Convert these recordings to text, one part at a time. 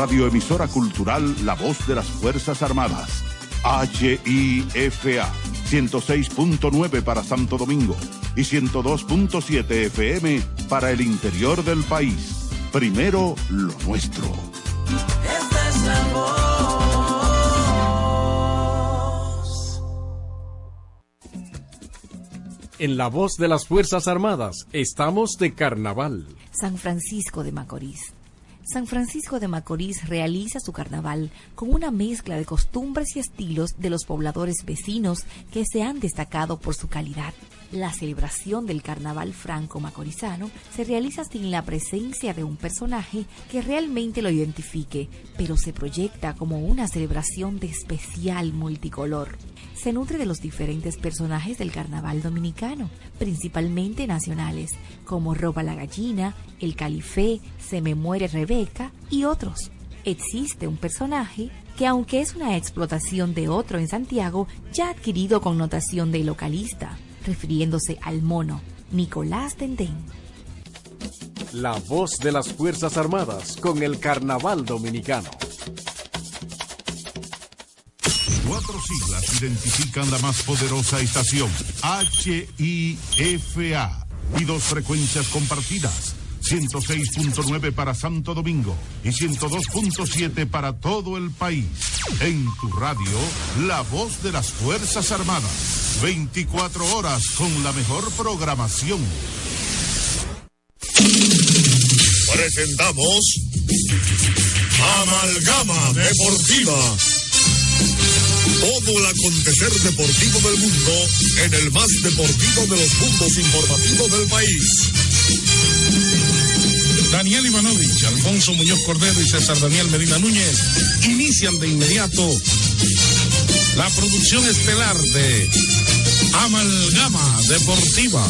radioemisora cultural La Voz de las Fuerzas Armadas. HIFA 106.9 para Santo Domingo y 102.7 FM para el interior del país. Primero lo nuestro. Esta es la voz. En la voz de las Fuerzas Armadas estamos de carnaval. San Francisco de Macorís. San Francisco de Macorís realiza su carnaval con una mezcla de costumbres y estilos de los pobladores vecinos que se han destacado por su calidad. La celebración del carnaval franco-macorizano se realiza sin la presencia de un personaje que realmente lo identifique, pero se proyecta como una celebración de especial multicolor. Se nutre de los diferentes personajes del carnaval dominicano, principalmente nacionales, como Roba la Gallina, El Califé, Se me muere Rebeca y otros. Existe un personaje que aunque es una explotación de otro en Santiago, ya ha adquirido connotación de localista refiriéndose al mono, Nicolás Dendén. La voz de las Fuerzas Armadas con el Carnaval Dominicano. Cuatro siglas identifican la más poderosa estación, HIFA, y dos frecuencias compartidas. 106.9 para Santo Domingo y 102.7 para todo el país. En tu radio, la voz de las Fuerzas Armadas. 24 horas con la mejor programación. Presentamos Amalgama Deportiva. Todo el acontecer deportivo del mundo en el más deportivo de los puntos informativos del país. Daniel Ivanovich, Alfonso Muñoz Cordero y César Daniel Medina Núñez inician de inmediato la producción estelar de Amalgama Deportiva.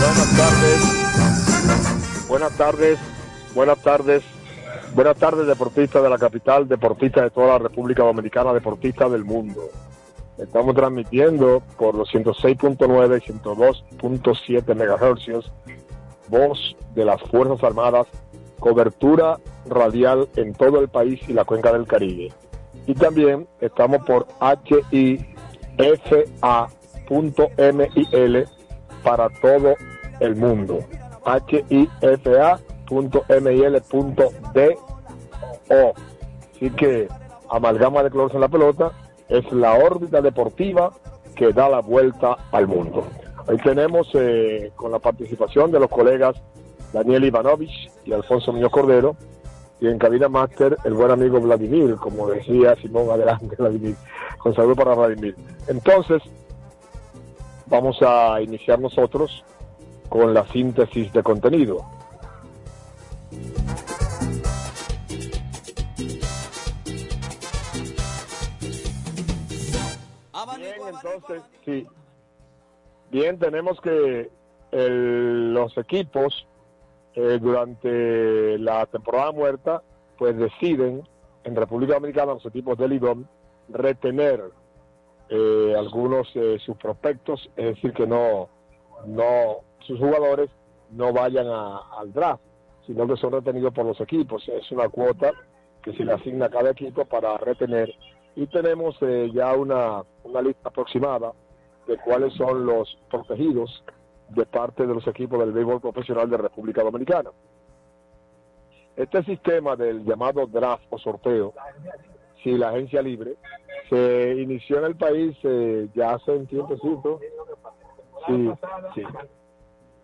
Buenas tardes. Buenas tardes. Buenas tardes. Buenas tardes, deportistas de la capital, deportistas de toda la República Dominicana, deportistas del mundo. Estamos transmitiendo por los 106.9 y 102.7 MHz, voz de las Fuerzas Armadas, cobertura radial en todo el país y la cuenca del Caribe. Y también estamos por hifa.mil para todo el mundo. hifa.mil.do. Así que amalgama de colores en la pelota es la órbita deportiva que da la vuelta al mundo. Hoy tenemos eh, con la participación de los colegas Daniel Ivanovich y Alfonso Muñoz Cordero, y en cabina máster el buen amigo Vladimir, como decía Simón, adelante Vladimir, con saludo para Vladimir. Entonces, vamos a iniciar nosotros con la síntesis de contenido. Bien, entonces, sí. Bien, tenemos que el- los equipos eh, durante la temporada muerta, pues deciden en República Dominicana los equipos del IDOM retener eh, algunos de sus prospectos, es decir, que no, no sus jugadores no vayan a- al draft, sino que son retenidos por los equipos. Es una cuota que se le asigna a cada equipo para retener. Y tenemos eh, ya una, una lista aproximada de cuáles son los protegidos de parte de los equipos del béisbol profesional de República Dominicana. Este sistema del llamado draft o sorteo, si la agencia libre, se inició en el país eh, ya hace un tiempecito. Sí, sí.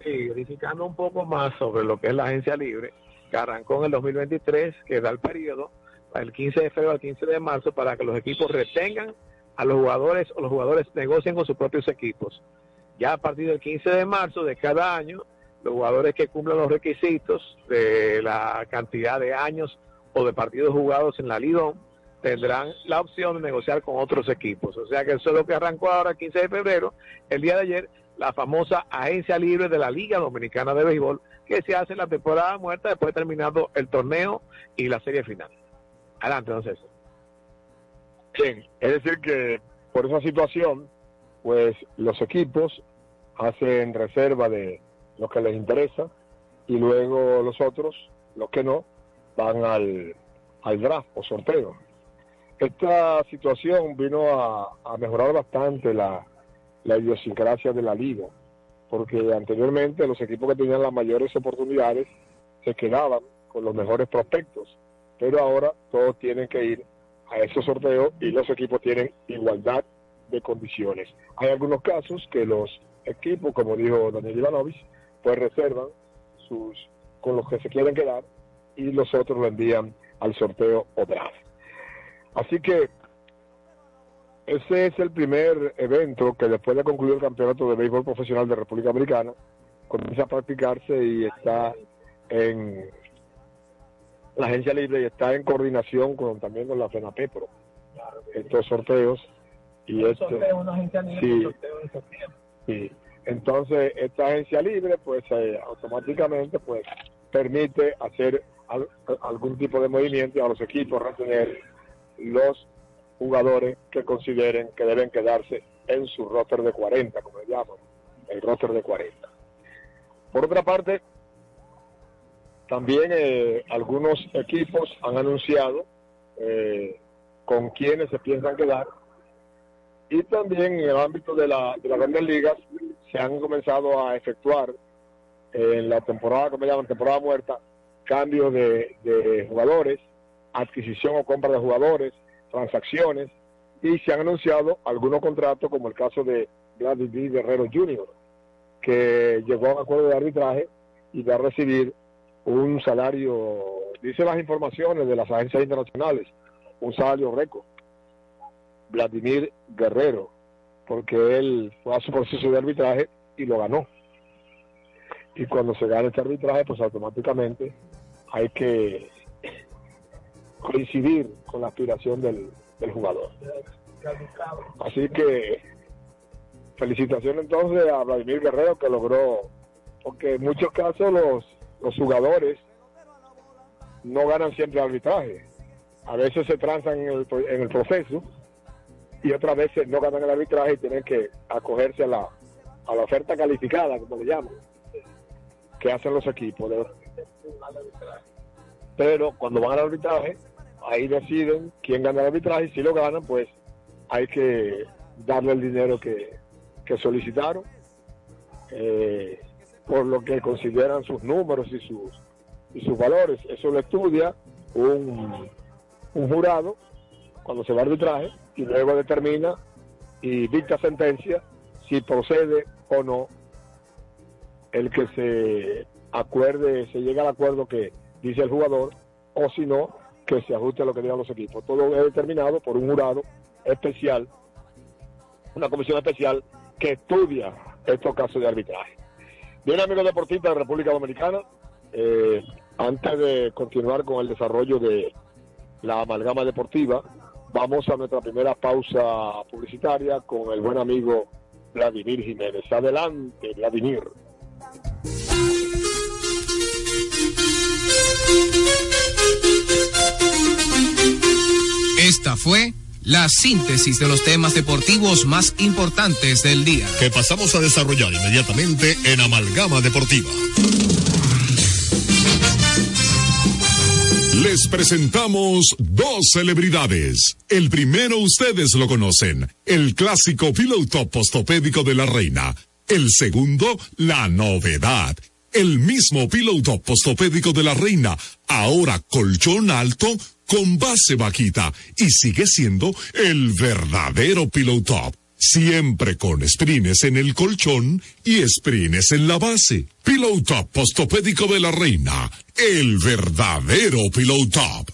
Sí, verificando un poco más sobre lo que es la agencia libre, que arrancó en el 2023, que da el periodo del 15 de febrero al 15 de marzo para que los equipos retengan a los jugadores o los jugadores negocien con sus propios equipos. Ya a partir del 15 de marzo de cada año, los jugadores que cumplan los requisitos de la cantidad de años o de partidos jugados en la Lidón tendrán la opción de negociar con otros equipos. O sea que eso es lo que arrancó ahora el 15 de febrero, el día de ayer, la famosa agencia libre de la Liga Dominicana de Béisbol, que se hace en la temporada muerta después de terminado el torneo y la serie final. Adelante, entonces. Bien, es decir que por esa situación pues los equipos hacen reserva de lo que les interesa y luego los otros, los que no, van al, al draft o sorteo. Esta situación vino a, a mejorar bastante la, la idiosincrasia de la liga, porque anteriormente los equipos que tenían las mayores oportunidades se quedaban con los mejores prospectos, pero ahora todos tienen que ir a esos sorteos y los equipos tienen igualdad de condiciones. Hay algunos casos que los equipos, como dijo Daniel Ivanovich, pues reservan sus con los que se quieren quedar y los otros lo envían al sorteo o draft. Así que ese es el primer evento que después de concluir el campeonato de béisbol profesional de República Americana comienza a practicarse y está en la agencia libre y está en coordinación con también con la FENAPEPRO estos sorteos. Y este sí, sí. entonces esta agencia libre pues eh, automáticamente pues permite hacer al, algún tipo de movimiento a los equipos retener los jugadores que consideren que deben quedarse en su roster de 40 como le llaman el roster de 40 por otra parte también eh, algunos equipos han anunciado eh, con quienes se piensan quedar y también en el ámbito de, la, de las grandes ligas se han comenzado a efectuar en la temporada, como llaman, temporada muerta, cambios de, jugadores, adquisición o compra de jugadores, transacciones y se han anunciado algunos contratos como el caso de Vladimir Guerrero Jr., que llegó a un acuerdo de arbitraje y va a recibir un salario, dice las informaciones de las agencias internacionales, un salario récord. Vladimir Guerrero, porque él fue a su proceso de arbitraje y lo ganó. Y cuando se gana este arbitraje, pues automáticamente hay que coincidir con la aspiración del, del jugador. Así que felicitaciones entonces a Vladimir Guerrero que logró, porque en muchos casos los los jugadores no ganan siempre arbitraje. A veces se transan en el, en el proceso y otras veces no ganan el arbitraje y tienen que acogerse a la, a la oferta calificada, como le llaman, que hacen los equipos. Pero cuando van al arbitraje, ahí deciden quién gana el arbitraje y si lo ganan, pues hay que darle el dinero que, que solicitaron. Eh, por lo que consideran sus números y sus, y sus valores. Eso lo estudia un, un jurado cuando se va a arbitraje y luego determina y dicta sentencia si procede o no el que se acuerde, se llega al acuerdo que dice el jugador o si no, que se ajuste a lo que digan los equipos. Todo es determinado por un jurado especial, una comisión especial que estudia estos casos de arbitraje. Bien, amigos deportistas de República Dominicana, eh, antes de continuar con el desarrollo de la amalgama deportiva, vamos a nuestra primera pausa publicitaria con el buen amigo Vladimir Jiménez. Adelante, Vladimir. Esta fue la síntesis de los temas deportivos más importantes del día. Que pasamos a desarrollar inmediatamente en Amalgama Deportiva. Les presentamos dos celebridades. El primero ustedes lo conocen, el clásico piloto postopédico de la reina. El segundo, la novedad. El mismo piloto postopédico de la reina, ahora colchón alto con base vaquita y sigue siendo el verdadero Pillow. Siempre con sprines en el colchón y sprines en la base. Pillow Top postopédico de la reina. El verdadero Pillow Top.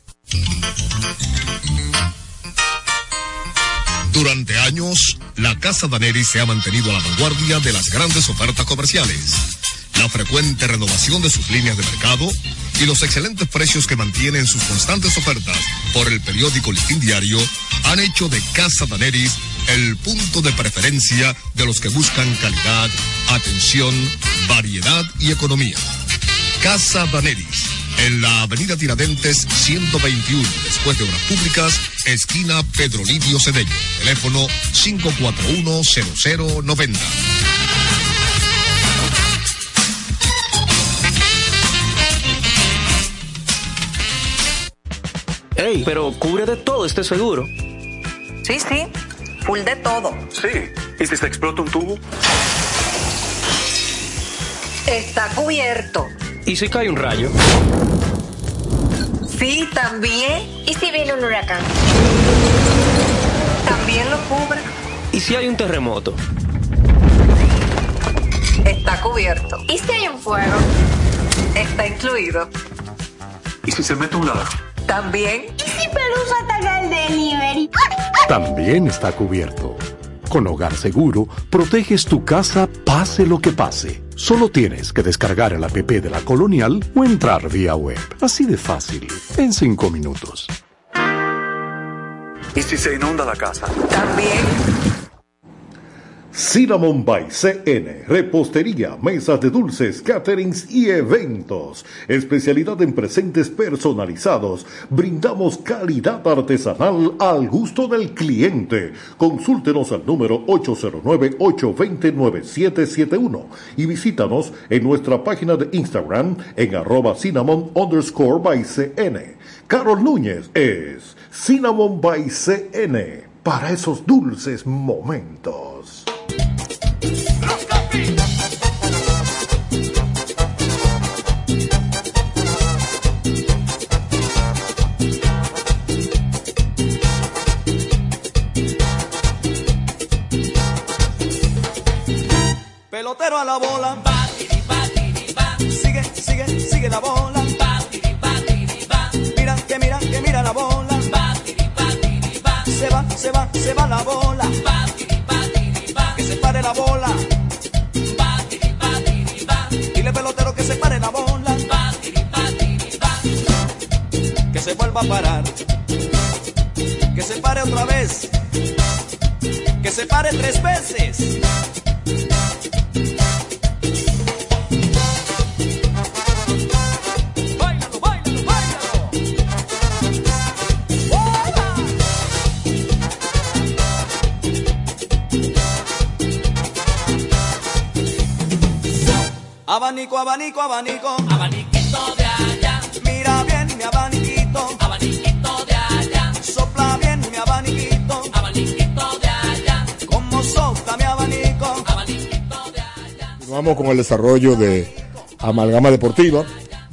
Durante años, la Casa Daneri se ha mantenido a la vanguardia de las grandes ofertas comerciales la frecuente renovación de sus líneas de mercado y los excelentes precios que mantienen sus constantes ofertas por el periódico Listín Diario han hecho de Casa Daneris el punto de preferencia de los que buscan calidad, atención, variedad y economía. Casa Daneris en la avenida Tiradentes 121, después de Obras Públicas, esquina Pedro Livio Cedeño. Teléfono 541-0090. Ey, pero cubre de todo este seguro. Sí, sí, full de todo. Sí, ¿y si se explota un tubo? Está cubierto. ¿Y si cae un rayo? Sí, también. ¿Y si viene un huracán? También lo cubre. ¿Y si hay un terremoto? Está cubierto. ¿Y si hay un fuego? Está incluido. ¿Y si se mete un ladrón? También. ¿Y si Pelusa ataca el delivery? También está cubierto. Con Hogar Seguro, proteges tu casa pase lo que pase. Solo tienes que descargar el app de la Colonial o entrar vía web. Así de fácil, en 5 minutos. ¿Y si se inunda la casa? También. Cinnamon by CN, repostería, mesas de dulces, caterings y eventos. Especialidad en presentes personalizados. Brindamos calidad artesanal al gusto del cliente. Consúltenos al número 809-820-9771 y visítanos en nuestra página de Instagram en arroba cinnamon underscore by CN. Carol Núñez es Cinnamon by CN para esos dulces momentos. A la bola. Sigue, sigue, sigue la bola. Mira, que mira, que mira la bola. Se va, se va, se va la bola. Que se pare la bola. Dile pelotero que se pare la bola. Que se vuelva a parar. Que se pare otra vez. Que se pare tres veces. Abanico, abanico, abanico. Abaniquito de allá. Mira bien mi abaniquito. Abaniquito de allá. Sopla bien mi abaniquito. Abaniquito de allá. Como sopla mi abanico. Abaniquito de allá. Continuamos con el desarrollo de Amalgama Deportiva.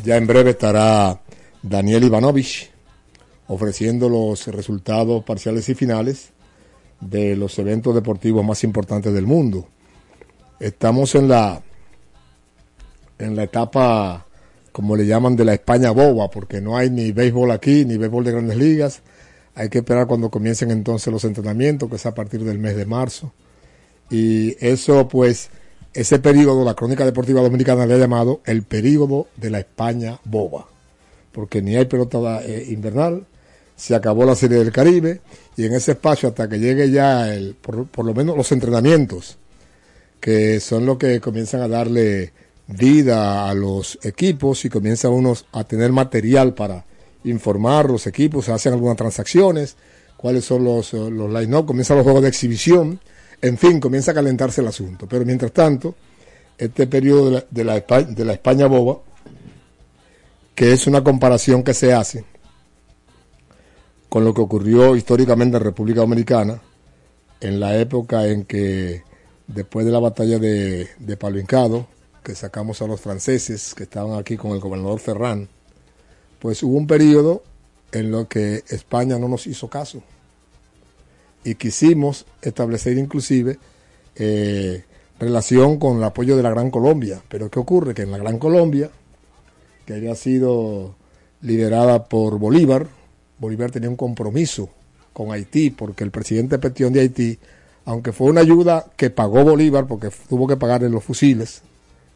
Ya en breve estará Daniel Ivanovich ofreciendo los resultados parciales y finales de los eventos deportivos más importantes del mundo. Estamos en la en la etapa, como le llaman, de la España boba, porque no hay ni béisbol aquí, ni béisbol de grandes ligas. Hay que esperar cuando comiencen entonces los entrenamientos, que es a partir del mes de marzo. Y eso, pues, ese periodo, la Crónica Deportiva Dominicana le ha llamado el periodo de la España boba, porque ni hay pelota eh, invernal, se acabó la Serie del Caribe, y en ese espacio, hasta que llegue ya, el, por, por lo menos los entrenamientos, que son los que comienzan a darle vida a los equipos y comienza unos a tener material para informar los equipos, se hacen algunas transacciones, cuáles son los, eh, los line-up, comienzan los juegos de exhibición, en fin, comienza a calentarse el asunto. Pero mientras tanto, este periodo de la, de la, España, de la España boba, que es una comparación que se hace con lo que ocurrió históricamente en República Dominicana, en la época en que, después de la batalla de, de Palo Hincado, que sacamos a los franceses que estaban aquí con el gobernador Ferrán, pues hubo un periodo en lo que España no nos hizo caso. Y quisimos establecer inclusive eh, relación con el apoyo de la Gran Colombia. Pero ¿qué ocurre? Que en la Gran Colombia, que había sido liderada por Bolívar, Bolívar tenía un compromiso con Haití, porque el presidente Petión de Haití, aunque fue una ayuda que pagó Bolívar, porque tuvo que pagarle los fusiles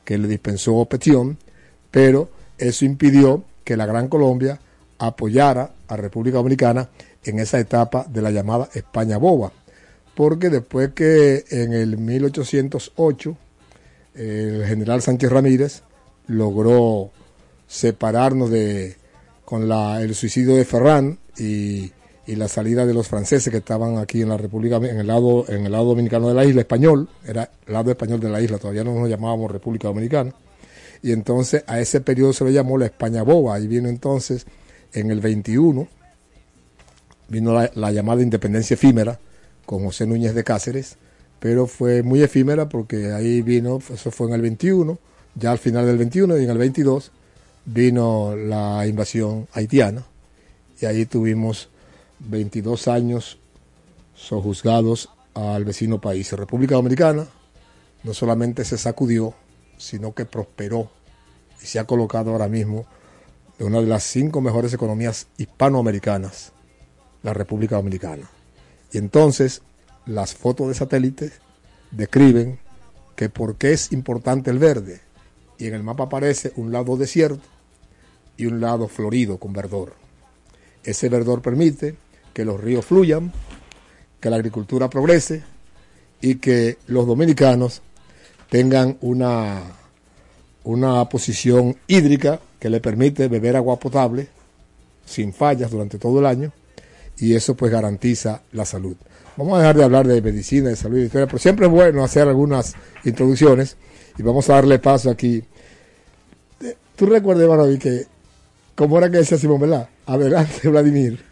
que le dispensó Petión, pero eso impidió que la Gran Colombia apoyara a República Dominicana en esa etapa de la llamada España Boba, porque después que en el 1808 el general Sánchez Ramírez logró separarnos de con la, el suicidio de Ferran y, y la salida de los franceses que estaban aquí en la República, en el lado, en el lado dominicano de la isla, español, era el lado español de la isla, todavía no nos llamábamos República Dominicana. Y entonces a ese periodo se le llamó la España Boba. Ahí vino entonces en el 21, vino la, la llamada independencia efímera con José Núñez de Cáceres, pero fue muy efímera porque ahí vino, eso fue en el 21, ya al final del 21 y en el 22 vino la invasión haitiana y ahí tuvimos 22 años sojuzgados al vecino país. República Dominicana no solamente se sacudió, sino que prosperó y se ha colocado ahora mismo de una de las cinco mejores economías hispanoamericanas, la República Dominicana. Y entonces las fotos de satélites describen que por qué es importante el verde. Y en el mapa aparece un lado desierto y un lado florido con verdor. Ese verdor permite que los ríos fluyan, que la agricultura progrese y que los dominicanos tengan una, una posición hídrica que le permite beber agua potable sin fallas durante todo el año y eso pues garantiza la salud. Vamos a dejar de hablar de medicina, de salud y de historia, pero siempre es bueno hacer algunas introducciones y vamos a darle paso aquí. ¿Tú recuerdas, Maraví, que cómo era que decía Simón, verdad? Adelante, Vladimir.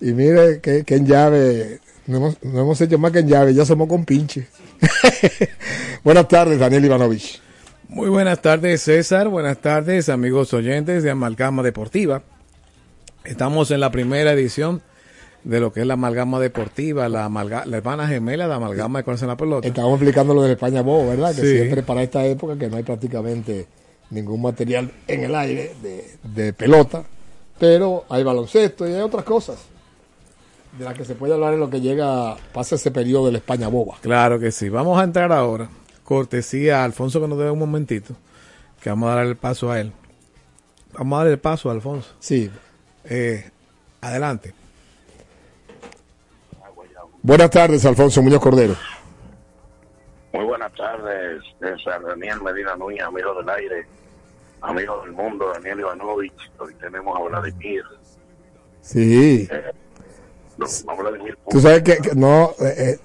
Y mire que, que en llave, no hemos, no hemos hecho más que en llave, ya somos con pinche. buenas tardes, Daniel Ivanovich. Muy buenas tardes, César. Buenas tardes, amigos oyentes de Amalgama Deportiva. Estamos en la primera edición de lo que es la amalgama deportiva, la, amalga, la hermana gemela de amalgama de conocer la pelota. Estamos explicando lo de la España Bobo, ¿verdad? Que Sí. siempre para esta época que no hay prácticamente ningún material en el aire de, de pelota, pero hay baloncesto y hay otras cosas de las que se puede hablar en lo que llega, pasa ese periodo de la España Boba. Claro que sí. Vamos a entrar ahora. Cortesía a Alfonso que nos dé un momentito, que vamos a dar el paso a él. Vamos a dar el paso a Alfonso. Sí. Eh, adelante. Buenas tardes, Alfonso Muñoz Cordero. Muy buenas tardes, César Daniel Medina Núñez, amigo del aire, amigo del mundo, Daniel Ivanovich. Hoy tenemos a Vladimir. Sí. Eh, no, Vladimir Tú sabes que, que no, eh, eh,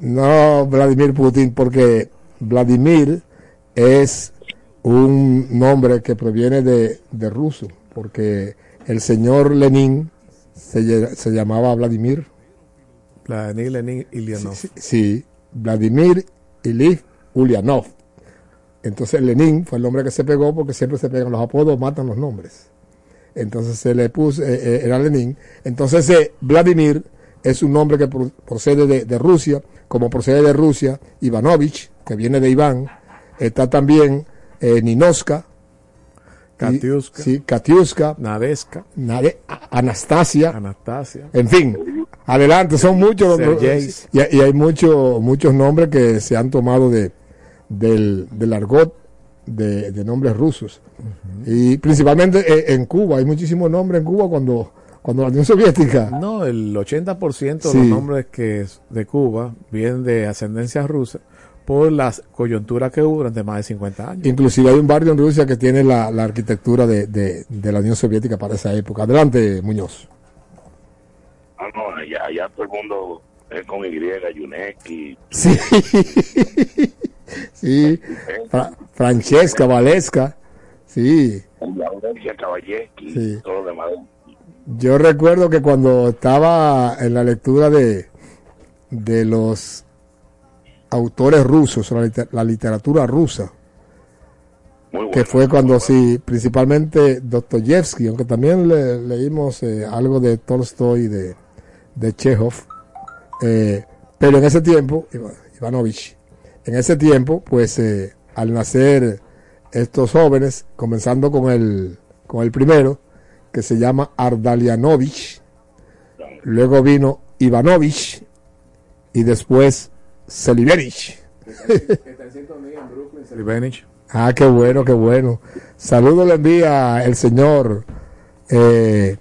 no Vladimir Putin, porque Vladimir es un nombre que proviene de, de ruso, porque el señor Lenin se, se llamaba Vladimir. Vladimir Lenin Ilianov. Sí, sí, Vladimir Ilich Ulyanov. Entonces Lenin fue el nombre que se pegó porque siempre se pegan los apodos, matan los nombres. Entonces se le puso, eh, eh, era Lenin. Entonces eh, Vladimir es un nombre que pro- procede de, de Rusia, como procede de Rusia, Ivanovich, que viene de Iván. Está también eh, Ninoska. Katiuska. Sí, Katiuska. Nadeska. Nade- Anastasia. Anastasia. En fin, adelante, son muchos. Y, y hay muchos muchos nombres que se han tomado de, del, del argot de, de nombres rusos. Y principalmente eh, en Cuba, hay muchísimos nombres en Cuba cuando, cuando la Unión Soviética. No, el 80% de Sí. los nombres que es de Cuba vienen de ascendencia rusa por las coyunturas que hubo durante más de 50 años. Inclusive hay un barrio en Rusia que tiene la, la arquitectura de, de, de la Unión Soviética para esa época. Adelante, Muñoz. Ah, no, allá, allá todo el mundo es con Y, Yuneki. Sí, sí. Fra- Francesca, Valesca, sí. Sí. Yo recuerdo que cuando estaba en la lectura de, de los autores rusos, la, liter- la literatura rusa, que fue cuando sí, principalmente Dostoyevsky, aunque también le- leímos eh, algo de Tolstoy y de, de Chekhov, eh, pero en ese tiempo, Iva- Ivanovich, en ese tiempo, pues eh, al nacer estos jóvenes, comenzando con el, con el primero, que se llama Ardalianovich, luego vino Ivanovich y después Seliverich. Ah, qué bueno, qué bueno. Saludos le envía el señor eh,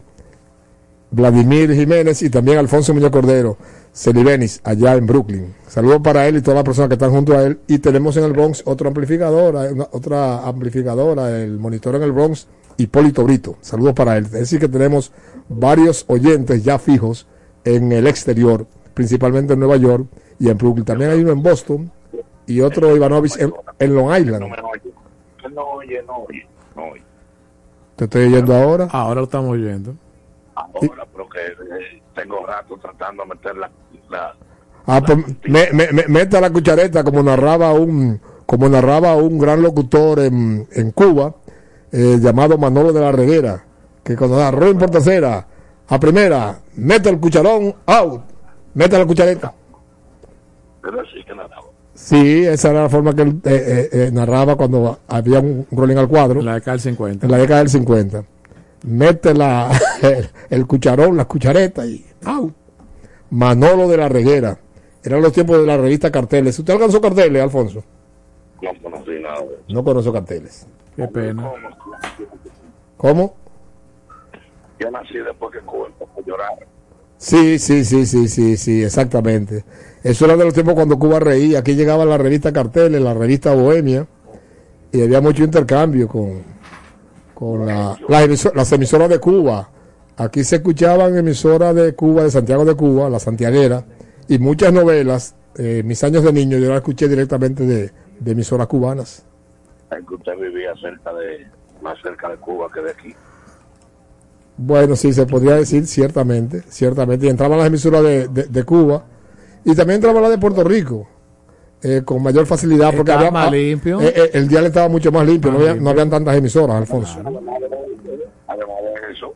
Vladimir Jiménez y también Alfonso Muñoz Cordero, Celibenis, allá en Brooklyn. Saludos para él y todas las personas que están junto a él. Y tenemos en el Bronx otro amplificador, hay una- otra amplificadora, el monitor en el Bronx Hipólito Brito. Saludos para él. Es decir, que tenemos varios oyentes ya fijos en el exterior, principalmente en Nueva York y en Brooklyn. También hay uno en Boston y otro Ivanovich en, en Long Island. No me oye. No oye, no oye, no oye. Te estoy oyendo ahora. Ahora lo estamos oyendo. Ahora, pero que eh, tengo rato tratando de meter la... la Ah, pues me, me, me- meta la cuchareta como narraba un como narraba un gran locutor en, en Cuba eh, llamado Manolo de la Reguera que cuando da ruin por tercera a primera mete el cucharón out. Mete la cuchareta. Pero sí que nada. sí esa era la forma que él eh, eh, eh, narraba cuando había un rolling al cuadro. En la década del 50. en la década del 50 mete la, el, el cucharón la cuchareta y out Manolo de la Reguera eran los tiempos de la revista Carteles ¿usted alcanzó Carteles Alfonso? No conocí nada. de eso. no conozco Carteles Qué pena. ¿cómo? Yo nací después que Cuba empezó a llorar. Sí, sí, sí, sí, sí, sí, exactamente. Eso era de los tiempos cuando Cuba reía. Aquí llegaba la revista Carteles, la revista Bohemia, y había mucho intercambio con, con la- las, emiso- las emisoras de Cuba. Aquí se escuchaban emisoras de Cuba, de Santiago de Cuba, la Santiaguera, y muchas novelas. eh, mis años de niño yo las escuché directamente de, de emisoras cubanas. Es que usted vivía cerca de, más cerca de Cuba que de aquí. Bueno, sí, se podría decir ciertamente, ciertamente. Y entraban las emisoras de, de- de Cuba y también entraban las de Puerto Rico eh, con mayor facilidad porque había más limpio. eh, eh, el dial estaba mucho más limpio, Más no, había, limpio. no habían tantas emisoras, Alfonso. Además de eso,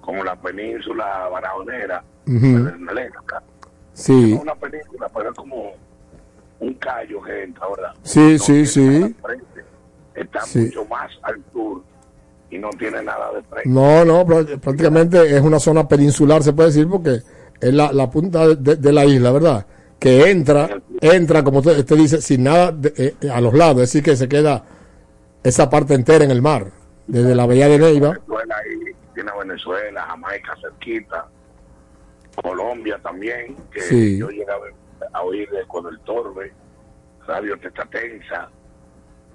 como la península Barahonera, en Melenca, Sí, no una península, pero es como un callo que entra, ¿verdad? sí, sí, sí. Frente. Está Sí. mucho más al sur y no tiene nada de frente. No, no, prá- prácticamente es una zona peninsular, se puede decir, porque es la, la punta de, de la isla, ¿verdad? Que entra, entra, como usted, usted dice, sin nada de- eh, a los lados, es decir, que se queda esa parte entera en el mar, desde la bahía de Neiva. Venezuela ahí, tiene Venezuela, Jamaica cerquita, Colombia también, que Sí. yo llegaba a oír de con el Torbe, Radio Tetatensa,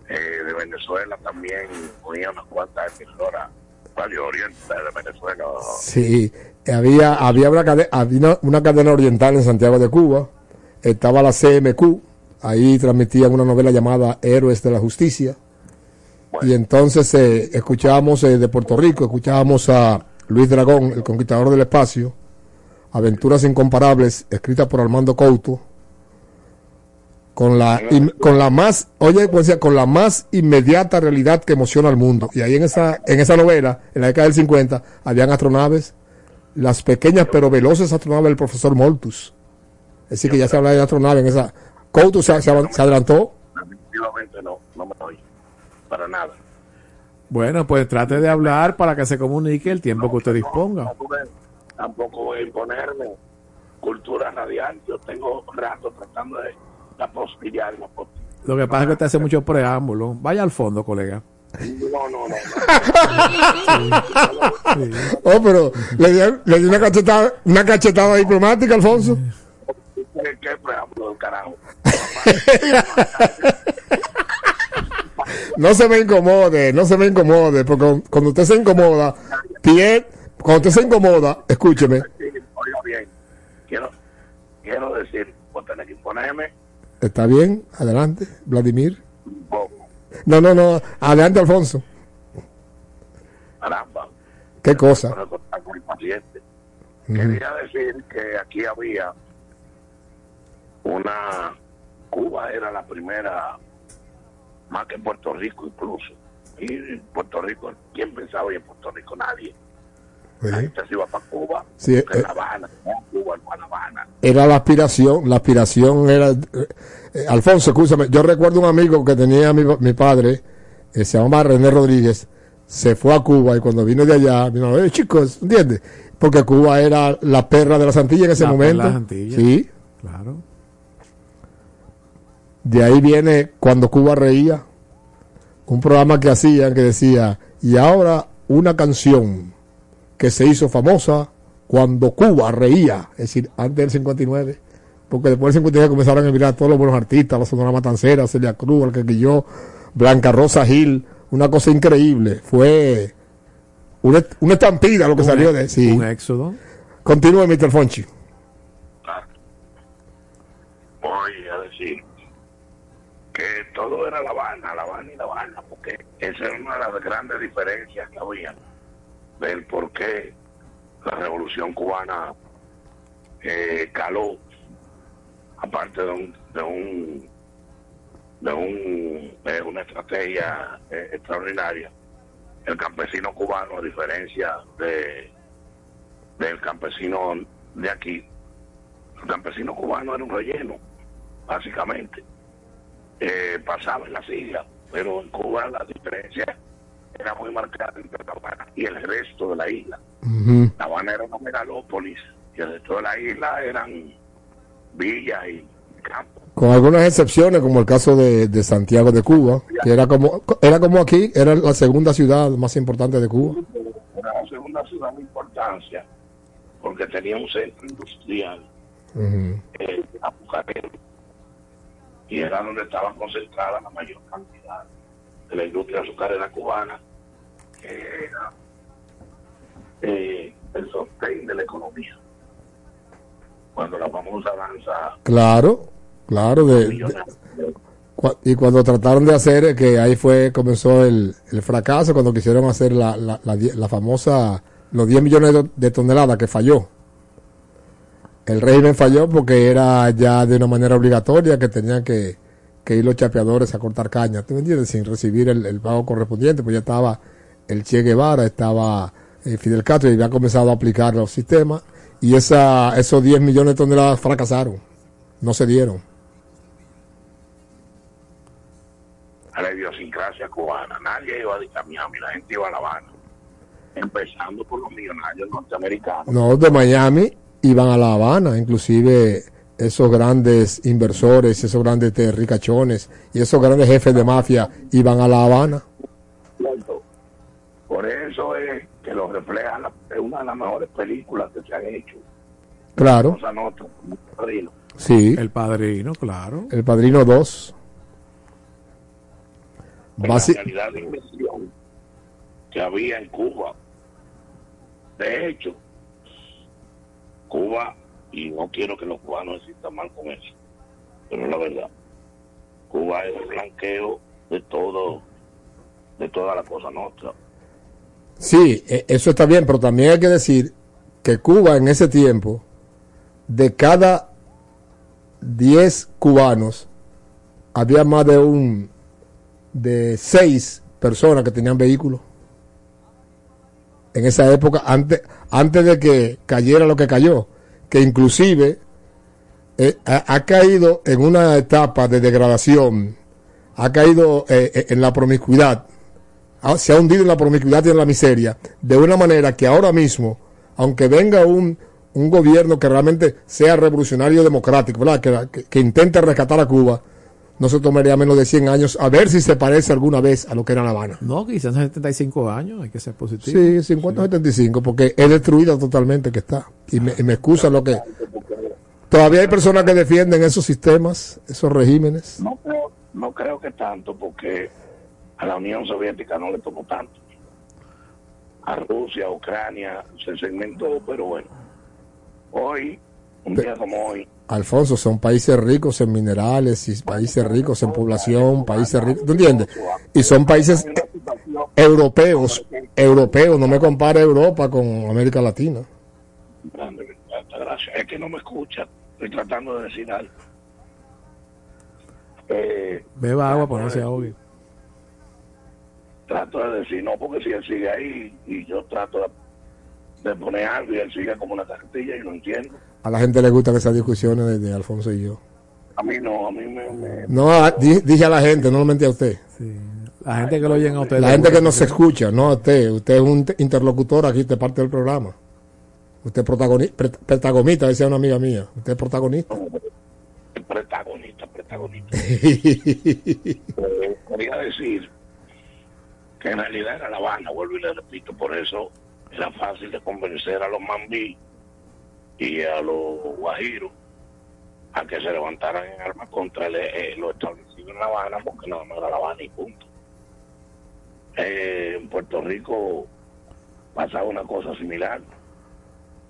eh, de Venezuela también, oía unas cuantas emisoras, Radio Oriente de Venezuela, Sí, había, había, una, cade- había una, una cadena oriental en Santiago de Cuba, estaba la CMQ, ahí transmitían una novela llamada Héroes de la Justicia, y entonces eh, escuchábamos eh, de Puerto Rico, escuchábamos a Luis Dragón, el conquistador del espacio, Aventuras Incomparables, escrita por Armando Couto, con la, con la más, oye, pues, con la más inmediata realidad que emociona al mundo. Y ahí en esa, en esa novela, en la década del 50, habían astronaves, las pequeñas pero veloces astronaves del profesor Moltus. Decir, que ya se habla de astronaves en esa. Couto se, se avan- se adelantó. definitivamente no, no me oye, para nada. Bueno, pues trate de hablar para que se comunique el tiempo que usted disponga. Tampoco, tampoco voy a imponerme cultura radial, yo tengo rato tratando de apostillarme. Lo que pasa es que usted hace mucho preámbulo. Vaya al fondo, colega. No, no, no. Oh, pero le dio, le dio una cachetada, una cachetada diplomática, Alfonso. ¿Qué, qué preámbulo del carajo? No se me incomode, no se me incomode, porque cuando usted se incomoda, cuando usted se incomoda, escúcheme, oiga bien, quiero, quiero decir, voy a tener que imponerme ¿está bien? Adelante, Vladimir. No, no, no, adelante, Alfonso. Caramba, ¿Qué cosa? Quería decir que aquí había una. Cuba era la primera, más que Puerto Rico incluso. Y Puerto Rico, ¿quién pensaba ir a Puerto Rico? Nadie. La gente se iba para Cuba, Sí, que eh. en La Habana, no, Cuba, no, La Habana. Era la aspiración, la aspiración era... eh, eh, Alfonso, escúchame, yo recuerdo un amigo que tenía mi, mi padre, eh, se llamaba René Rodríguez, se fue a Cuba y cuando vino de allá, vino, eh, chicos, ¿entiendes? Porque Cuba era la perra de las Antillas en ese La perla momento. de las Antillas. Sí, Claro. De ahí viene cuando Cuba reía, un programa que hacían que decía, y ahora una canción que se hizo famosa cuando Cuba reía, es decir, antes del 59, porque después del 59 comenzaron a mirar todos los buenos artistas, la Sonora Matancera, Celia Cruz, el Quequilló, Blanca Rosa Gil, una cosa increíble. Fue una, una estampida lo que salió de sí. un éxodo. Continúe, Mr. Fonchi. voy a decir que todo era La Habana, La Habana y La Habana, porque esa es una de las grandes diferencias que había del por qué la revolución cubana eh, caló, aparte de un de un de un de una estrategia eh, extraordinaria, el campesino cubano, a diferencia de del campesino de aquí, el campesino cubano era un relleno, básicamente. Eh, pasaba en las islas, pero en Cuba la diferencia era muy marcada entre La Habana y el resto de la isla. La Habana era una megalópolis y el resto de la isla eran villas y campos. Con algunas excepciones, como el caso de, de Santiago de Cuba, que era como, era como aquí, era la segunda ciudad más importante de Cuba. Era la segunda ciudad de importancia porque tenía un centro industrial Ujú. eh, azucarero y era donde estaba concentrada la mayor cantidad de la industria azucarera cubana que era eh, el sostén de la economía cuando la famosa danza Claro, claro. De, de- y cuando trataron de hacer, eh, que ahí fue, comenzó el, el fracaso, cuando quisieron hacer la, la, la die- la famosa, los 10 millones de toneladas que falló. El régimen falló porque era ya de una manera obligatoria que tenían que, que ir los chapeadores a cortar caña, ¿tú me entiendes? Sin recibir el, el pago correspondiente, pues ya estaba el Che Guevara, estaba eh, Fidel Castro y había comenzado a aplicar los sistemas y esa, esos 10 millones de toneladas fracasaron, no se dieron. a la idiosincrasia cubana. Nadie iba a Miami, la gente iba a La Habana. Empezando por los millonarios norteamericanos. No, de Miami iban a La Habana, inclusive esos grandes inversores, esos grandes ricachones y esos grandes jefes de mafia iban a La Habana. Por eso es que lo refleja la- es una de las mejores películas que se han hecho. Claro, como Padrino. sí. El padrino, claro. El Padrino 2. la realidad de inversión que había en Cuba. De hecho, Cuba, y no quiero que los cubanos se sientan mal con eso, pero la verdad, Cuba es el blanqueo de todo, de toda la cosa nuestra. Sí, e- eso está bien, pero también hay que decir que Cuba en ese tiempo, de cada 10 cubanos, había más de un, de 6 personas que tenían vehículos. En esa época, antes, antes de que cayera lo que cayó, que inclusive eh, ha, caído en una etapa de degradación, ha caído eh, eh, en la promiscuidad, se ha hundido en la promiscuidad y en la miseria, de una manera que ahora mismo, aunque venga un, un gobierno que realmente sea revolucionario democrático. Que, que- que intente rescatar a Cuba, no se tomaría menos de 100 años a ver si se parece alguna vez a lo que era La Habana. No, quizás en 75 años, hay que ser positivo. Sí, 50 75, porque es destruida totalmente que está. Y me, y me excusa lo que... Todavía hay personas que defienden esos sistemas, esos regímenes. No creo, no creo que tanto, porque a la Unión Soviética no le tomó tanto. A Rusia, a Ucrania se segmentó, pero bueno. Hoy, un día como hoy, Alfonso, son países ricos en minerales y países ricos en población, países ricos, ¿tú entiendes? Y son países europeos, europeos, no me compare Europa con América Latina. gracias. Es que no me escucha, estoy tratando de decir algo. Eh, Beba agua para no se ahogue. trato de decir no, porque si él sigue ahí y yo trato de, de poner algo y él sigue como una carretilla y no entiendo. A la gente le gustan esas discusiones de, de Alfonso y yo. A mí no, a mí me... me- No, a- di- dije a la gente, no lo mentí a usted. La gente que lo oyen a usted. La gente que nos escucha, no a usted. Usted es un te- interlocutor aquí de parte del programa. Usted es protagoni- pre- protagonista, decía una amiga mía. Usted es protagonista. protagonista, protagonista. Quería decir que en realidad era La Habana, vuelvo y le repito, por eso era fácil de convencer a los mambí y a los guajiros a que se levantaran en armas contra el, eh, lo establecido en La Habana, porque no, no era La Habana y punto. Eh, en Puerto Rico pasaba una cosa similar.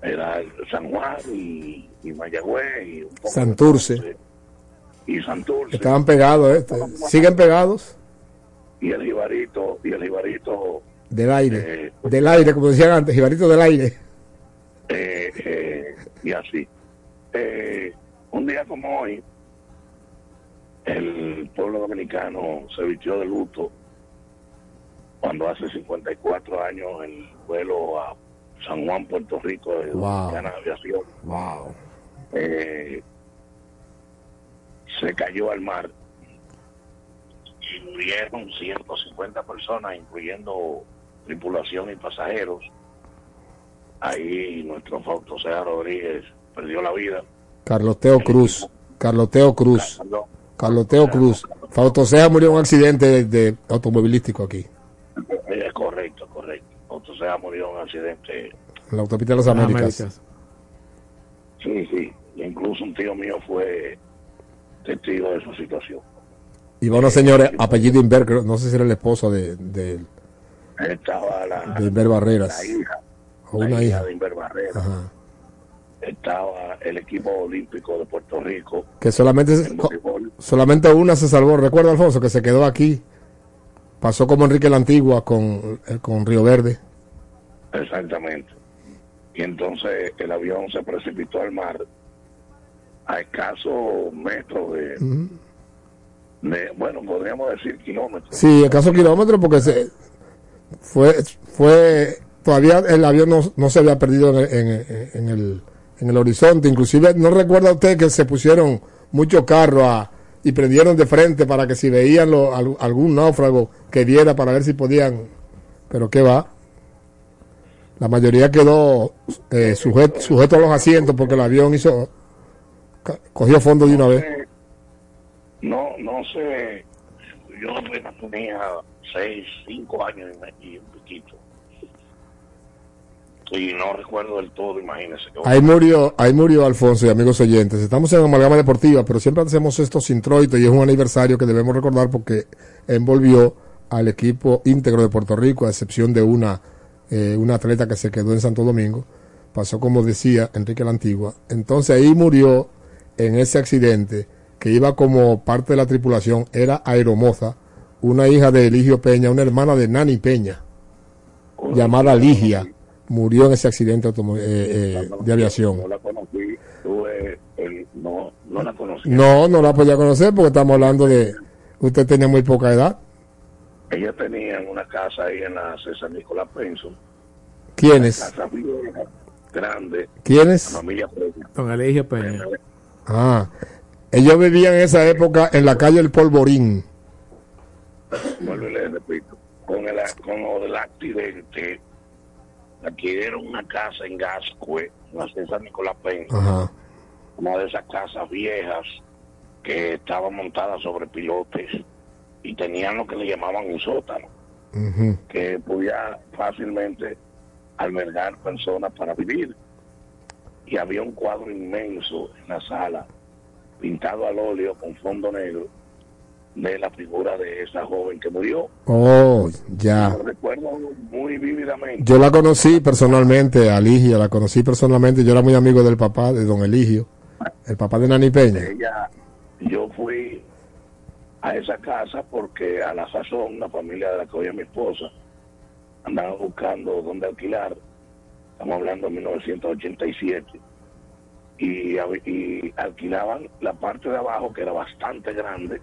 Era San Juan y, y Mayagüez y, un poco Santurce. Y Santurce. Estaban pegados, ¿eh? Siguen pegados Y el Jibarito, y el Jibarito del aire. Del aire, como decían antes, Jibarito del aire. eh, eh, y así. Eh, un día como hoy, el pueblo dominicano se vistió de luto cuando hace 54 años el vuelo a San Juan, Puerto Rico, de Wow. Dominicana Aviación, Wow. eh, se cayó al mar y murieron 150 personas, incluyendo tripulación y pasajeros. Ahí nuestro Fausto Sea Rodríguez perdió la vida. Carloteo Cruz. Carloteo Cruz. Carloteo Cruz. Fausto Sea murió en un accidente de, de automovilístico aquí, Eh, Es correcto, correcto. Fausto Sea murió en un accidente. en la autopista de las Américas. Sí, sí. E incluso un tío mío fue testigo de esa situación. Iba una señora, apellido Inver, creo- no sé si era la esposa de, de, Estaba la, de Inver Barreras. la hija, O la una hija. de Inver Barrera. Ajá. Estaba el equipo olímpico de Puerto Rico. Que solamente, solamente una se salvó. Recuerda, Alfonso, que se quedó aquí. Pasó como Enrique la Antigua con, eh, con Río Verde. Exactamente. Y entonces el avión se precipitó al mar a escasos metros de, bueno, podríamos decir kilómetros. Sí, escaso kilómetro porque se fue, fue todavía el avión no, no se había perdido en, en- en el, en el horizonte. Inclusive, ¿no recuerda usted que se pusieron muchos carros y prendieron de frente para que si veían lo- al- algún náufrago que viera para ver si podían... Pero qué va. La mayoría quedó eh, sujeto, sujeto a los asientos porque el avión hizo cogió fondo de una vez. No, no sé, yo apenas tenía seis, cinco años y un piquito. Y no recuerdo del todo, imagínese. que- Ahí murió, ahí murió Alfonso y amigos oyentes. Estamos en Amalgama Deportiva, pero siempre hacemos estos introitos y es un aniversario que debemos recordar porque envolvió al equipo íntegro de Puerto Rico, a excepción de una, eh, una atleta que se quedó en Santo Domingo. Pasó como decía Enrique la Antigua. Entonces ahí murió en ese accidente que iba como parte de la tripulación, era Aeromoza, una hija de Eligio Peña, una hermana de Nani Peña, llamada Ligia, murió en ese accidente eh, eh, de aviación. No la conocí, tuve el, no, no la conocí. No, no la podía conocer porque estamos hablando de. Usted tenía muy poca edad. Ella tenía una casa ahí en la César Nicolás Penson. ¿Quiénes? Casa vieja, grande. ¿Quiénes? La familia Peña. Don Eligio Peña. Ah, ellos vivían en esa época en la calle El Polvorín. Vuelvo y le repito, con, el, con lo del accidente, adquirieron una casa en Gascue, en César Nicolás. Ajá. una de esas casas viejas que estaba montada sobre pilotes y tenían lo que le llamaban un sótano, que podía fácilmente albergar personas para vivir. Y había un cuadro inmenso en la sala, pintado al óleo con fondo negro, de la figura de esa joven que murió. Oh, ya. Lo recuerdo muy vívidamente. Yo la conocí personalmente, a Ligia, la conocí personalmente. Yo era muy amigo del papá de don Eligio, el papá de Nani Peña. ella, yo fui a esa casa porque a la sazón, la familia de la que hoy es mi esposa, andaba buscando dónde alquilar, estamos hablando de 1987, y, y alquilaban la parte de abajo que era bastante grande,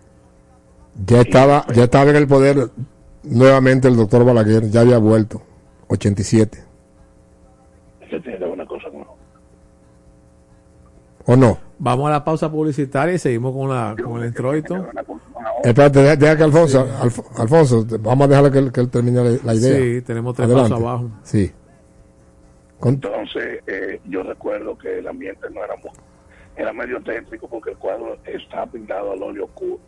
Ya estaba, ya estaba en el poder nuevamente el doctor Balaguer, ya había vuelto, 87. que tiene una cosa con. ¿O no? Vamos a la pausa publicitaria y seguimos con, la, con el introito. Espérate, deja, deja que Alfonso, Alf- Alfonso, vamos a dejarle que, él- que él termine la, la idea. Sí, tenemos tres Adelante. pasos abajo. Sí. Con- Entonces, eh, yo recuerdo que el ambiente no era muy, era medio tétrico porque el cuadro estaba pintado al óleo oscuro.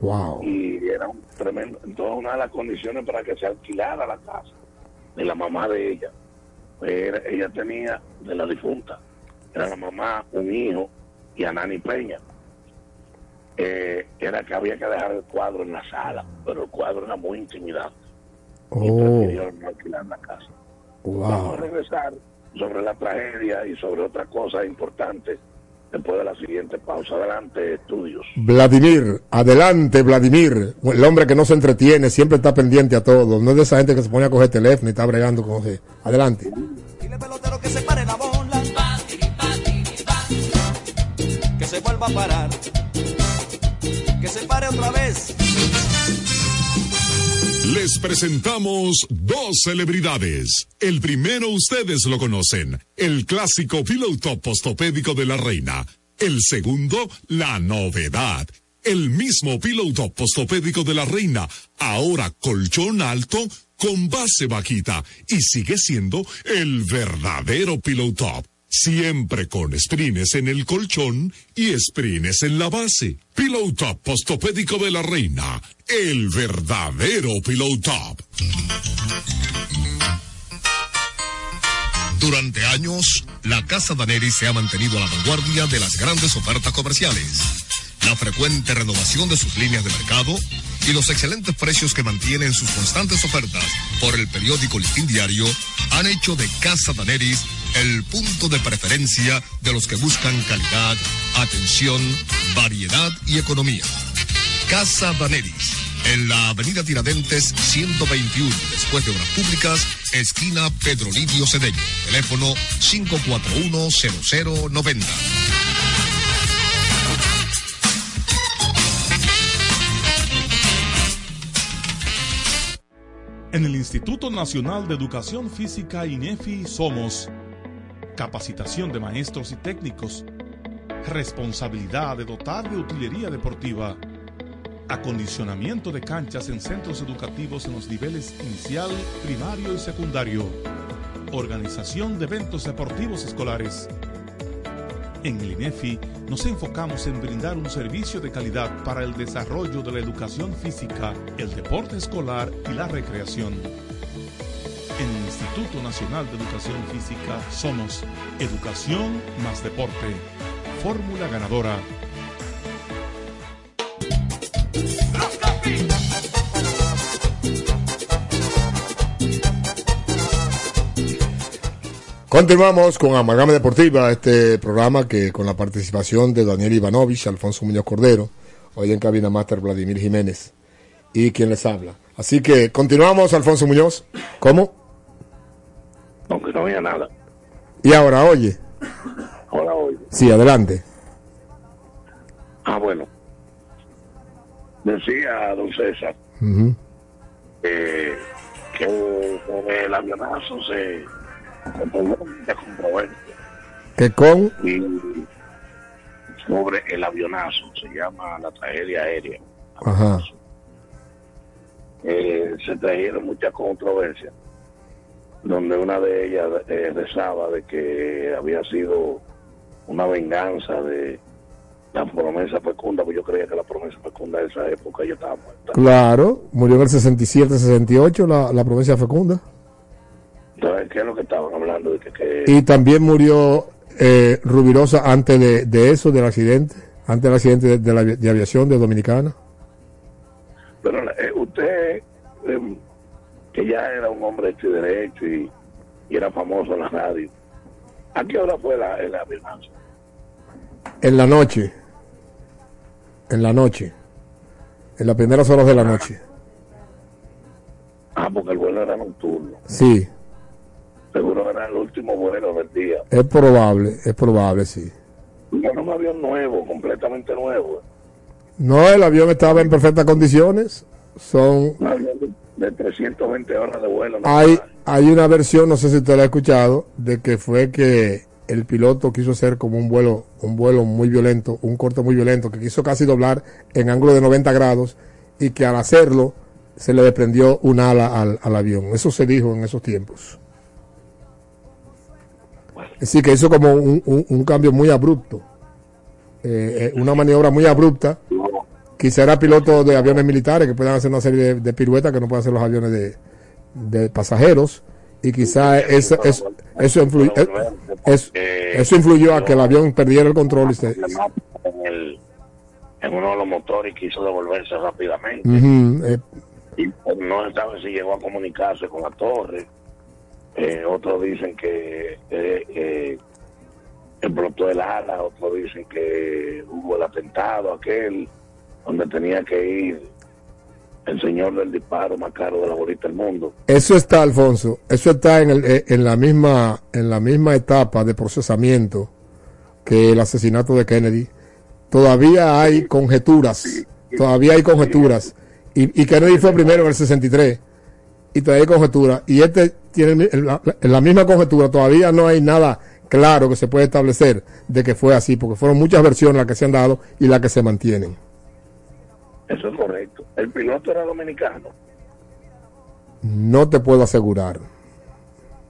Wow. y era un tremendo. Entonces, una de las condiciones para que se alquilara la casa de la mamá de ella, pues, era- ella tenía de la difunta, era la mamá, un hijo y a Nani Peña. Eh, era que había que dejar el cuadro en la sala, pero el cuadro era muy intimidante. Oh, prefirieron no alquilar la casa. Vamos a regresar sobre la tragedia y sobre otras cosas importantes después de la siguiente pausa. Adelante, estudios. Vladimir, adelante Vladimir, el hombre que no se entretiene, siempre está pendiente a todo, no es de esa gente que se pone a coger teléfono y está bregando con José. Adelante. que se pare la bola. Que se vuelva a parar. Que se pare otra vez. Les presentamos dos celebridades. El primero ustedes lo conocen, el clásico Pillow Top postopédico de la reina. El segundo, la novedad. El mismo Pillow Top postopédico de la reina, ahora colchón alto con base bajita y sigue siendo el verdadero Pillow Top. Siempre con sprines en el colchón y sprines en la base. Pillow Top postopédico de la reina. El verdadero Pillow Top. Durante años, la Casa Daneri se ha mantenido a la vanguardia de las grandes ofertas comerciales. La frecuente renovación de sus líneas de mercado y los excelentes precios que mantienen sus constantes ofertas por el periódico Listín Diario han hecho de Casa Daneris el punto de preferencia de los que buscan calidad, atención, variedad y economía. Casa Daneris, en la avenida Tiradentes 121, después de Obras Públicas, esquina Pedro Livio Cedeño. Teléfono 541-0090. En el Instituto Nacional de Educación Física INEFI somos capacitación de maestros y técnicos, responsabilidad de dotar de utilería deportiva, acondicionamiento de canchas en centros educativos en los niveles inicial, primario y secundario, organización de eventos deportivos escolares. En el INEFI nos enfocamos en brindar un servicio de calidad para el desarrollo de la educación física, el deporte escolar y la recreación. En el Instituto Nacional de Educación Física somos Educación más Deporte. Fórmula ganadora. Continuamos con Amalgama Deportiva, este programa que con la participación de Daniel Ivanovich, Alfonso Muñoz Cordero, hoy en cabina Master Vladimir Jiménez y quien les habla. Así que continuamos, Alfonso Muñoz. ¿Cómo? Aunque no había nada. Y ahora, oye. Ahora hoy. Sí, adelante. Ah, bueno. Decía don César eh, que con el avionazo se mucha controversia. Que con. Y sobre el avionazo, se llama la tragedia aérea. Ajá. Eh, se trajeron muchas controversias, donde una de ellas eh, rezaba de que había sido una venganza de la promesa fecunda, pues yo creía que la promesa fecunda de esa época ya estaba muerta. Claro, murió en el 67, 68 la, la provincia fecunda. Entonces, ¿qué es lo que estaban hablando? De que, que- Y también murió eh, Rubirosa antes de, de eso, del accidente, antes del accidente de, de la de aviación de Dominicana. Pero eh, usted, eh, que ya era un hombre hecho y derecho y, y era famoso en la radio, ¿a qué hora fue la, avionazo? En la noche, en la noche, en las primeras horas de la noche. Ah, porque el vuelo era nocturno. Sí, Seguro era el último vuelo del día. es probable, es probable, sí. Era un avión nuevo, completamente nuevo. No, el avión estaba en perfectas condiciones. Son Un avión de, de 320 horas de vuelo. ¿no? hay hay una versión, no sé si usted la ha escuchado, de que fue que el piloto quiso hacer como un vuelo, un vuelo muy violento, un corte muy violento, que quiso casi doblar en ángulo de 90 grados y que al hacerlo se le desprendió un ala al, al avión. Eso se dijo en esos tiempos. Así que hizo como un, un- un cambio muy abrupto, eh, eh, una maniobra muy abrupta. Quizá era piloto de aviones militares que puedan hacer una serie de, de piruetas que no pueden hacer los aviones de, de pasajeros y quizá eso, eso, eso, influyó, eso, eso influyó a que el avión perdiera el control y se, En, uno de los motores quiso devolverse rápidamente. Eh, Y no sabe si llegó a comunicarse con la torre. Eh, otros dicen que eh, eh, explotó el ala, otros dicen que hubo el atentado aquel, donde tenía que ir el señor del disparo más caro de la bolita del mundo. Eso está, Alfonso, eso está en, el, eh, en, la misma, en la misma etapa de procesamiento que el asesinato de Kennedy. Todavía hay conjeturas, todavía hay conjeturas. Y, y Kennedy fue primero en el 63 y todavía hay conjeturas. Y este tiene la, la misma conjetura, todavía no hay nada claro que se puede establecer de que fue así, porque fueron muchas versiones las que se han dado y las que se mantienen. Eso es correcto. El piloto era dominicano. No te puedo asegurar.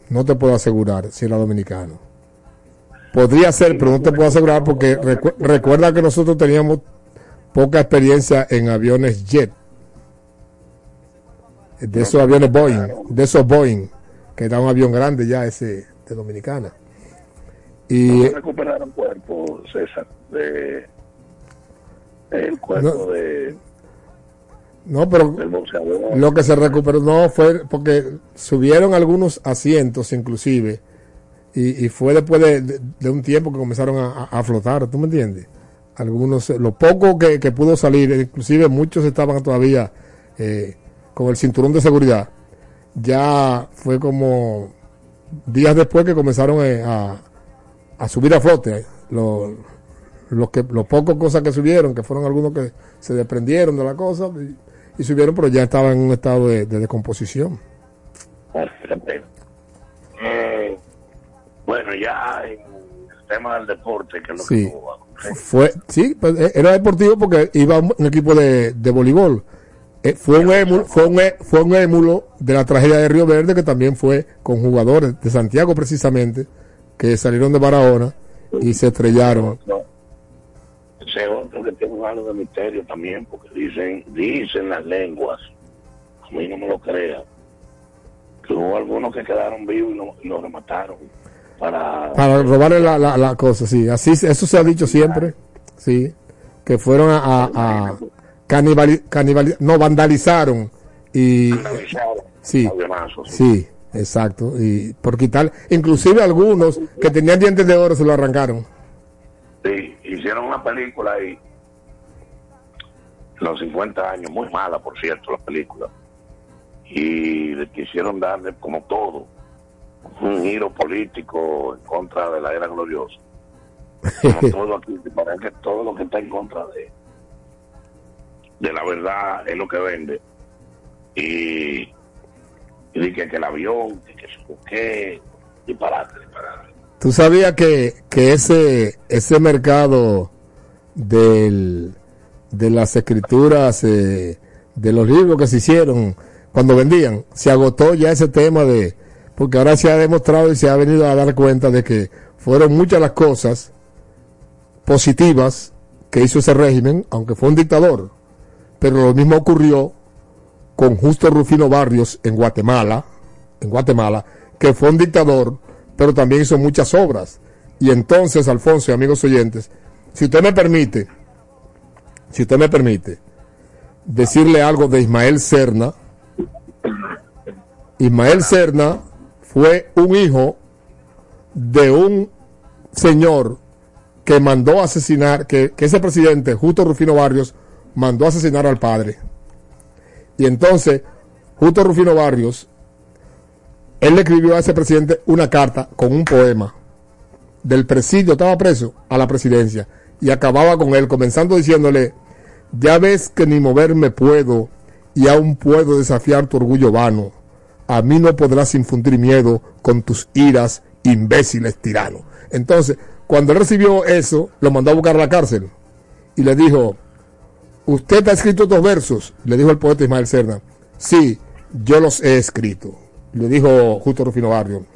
No te puedo asegurar si era dominicano. Podría ser, pero no te puedo asegurar porque recu- recuerda que nosotros teníamos poca experiencia en aviones jet. De esos aviones Boeing, de esos Boeing, que era un avión grande ya ese de Dominicana. Y No recuperaron cuerpo, César, de el cuerpo No. de no, pero del. Lo que se recuperó no fue porque subieron algunos asientos inclusive y, y fue después de, de- de un tiempo que comenzaron a, a- flotar, ¿tú me entiendes? Algunos, lo poco que, que pudo salir, inclusive muchos estaban todavía eh, con el cinturón de seguridad, ya fue como días después que comenzaron eh, a, a subir a flote. eh, Lo, lo que, los pocos cosas que subieron, que fueron algunos que se desprendieron de la cosa y, y subieron, pero ya estaban en un estado de, de descomposición. Eh, bueno, ya en el tema del deporte, que es lo Sí. que a contar. Fue, sí, pues, eh, era deportivo porque iba un un equipo de, de voleibol. Eh, fue, un émulo, fue, un, fue un émulo de la tragedia de Río Verde que también fue con jugadores de Santiago precisamente que salieron de Barahona y se estrellaron. No. Ese es otro que tiene un halo de misterio también, porque dicen, dicen las lenguas, a mí no me lo crean, que hubo algunos que quedaron vivos y y lo remataron para... Para robarle la, la, la cosa, sí. Así, eso se ha dicho siempre, sí. Que fueron a, a, a canibali- canibali- no, vandalizaron y... Sí, sí, exacto. Y por quitar, inclusive algunos que tenían dientes de oro se lo arrancaron. Sí, hicieron una película ahí, en los 50 años, muy mala, por cierto, la película. Y le quisieron darle, como todo, un giro político en contra de la era gloriosa. Como todo aquí, parece que todo lo que está en contra de, de la verdad es lo que vende. Y, y dije que el avión, que, que disparate, disparate. Tú sabías que, que ese, ese mercado del, de las escrituras, eh, de los libros que se hicieron cuando vendían, se agotó ya ese tema de, porque ahora se ha demostrado y se ha venido a dar cuenta de que fueron muchas las cosas positivas que hizo ese régimen, aunque fue un dictador, pero lo mismo ocurrió con Justo Rufino Barrios en Guatemala, en Guatemala, que fue un dictador, pero también hizo muchas obras. Y entonces, Alfonso y amigos oyentes, si usted me permite, si usted me permite, decirle algo de Ismael Serna, Ismael Serna fue un hijo de un señor que mandó asesinar, que, que ese presidente, Justo Rufino Barrios, mandó asesinar al padre. Y entonces, Justo Rufino Barrios, él le escribió a ese presidente una carta con un poema del presidio, estaba preso, a la presidencia, y acababa con él, comenzando diciéndole, ya ves que ni moverme puedo, y aún puedo desafiar tu orgullo vano. A mí no podrás infundir miedo con tus iras, imbéciles tiranos. Entonces, cuando él recibió eso, lo mandó a buscar a la cárcel y le dijo, ¿usted ha escrito estos versos? Le dijo el poeta Ismael Serna. Sí, yo los he escrito. Le dijo Justo Rufino Barrio.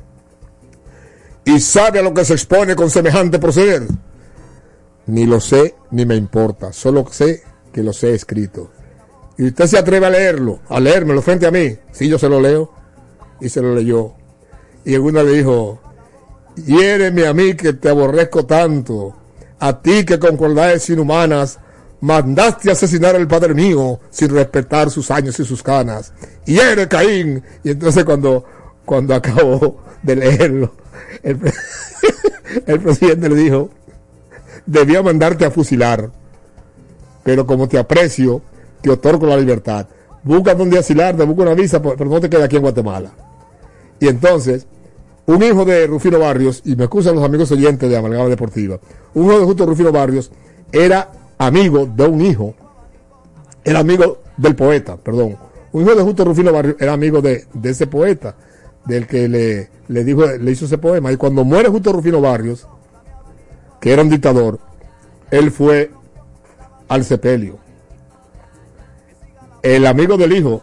¿Y sabe a lo que se expone con semejante proceder? Ni lo sé, ni me importa. Solo sé que los he escrito. Y usted se atreve a leerlo, a leérmelo frente a mí. Sí, yo se lo leo. Y se lo leyó. Y alguna le dijo, hiéreme a mí que te aborrezco tanto, a ti que con cualidades inhumanas mandaste asesinar al padre mío sin respetar sus años y sus canas. Y eres Caín. Y entonces cuando, cuando acabó de leerlo, el, el presidente le dijo, debía mandarte a fusilar, pero como te aprecio, te otorgo la libertad. Busca donde asilarte, busca una visa, pero no te quedes aquí en Guatemala. Y entonces, un hijo de Rufino Barrios, y me excusan los amigos oyentes de Amalgama Deportiva, un hijo de justo Rufino Barrios era amigo de un hijo, era amigo del poeta, perdón. Un hijo de justo Rufino Barrios era amigo de, de ese poeta, del que le, le dijo, le hizo ese poema. Y cuando muere justo Rufino Barrios, que era un dictador, él fue al sepelio. El amigo del hijo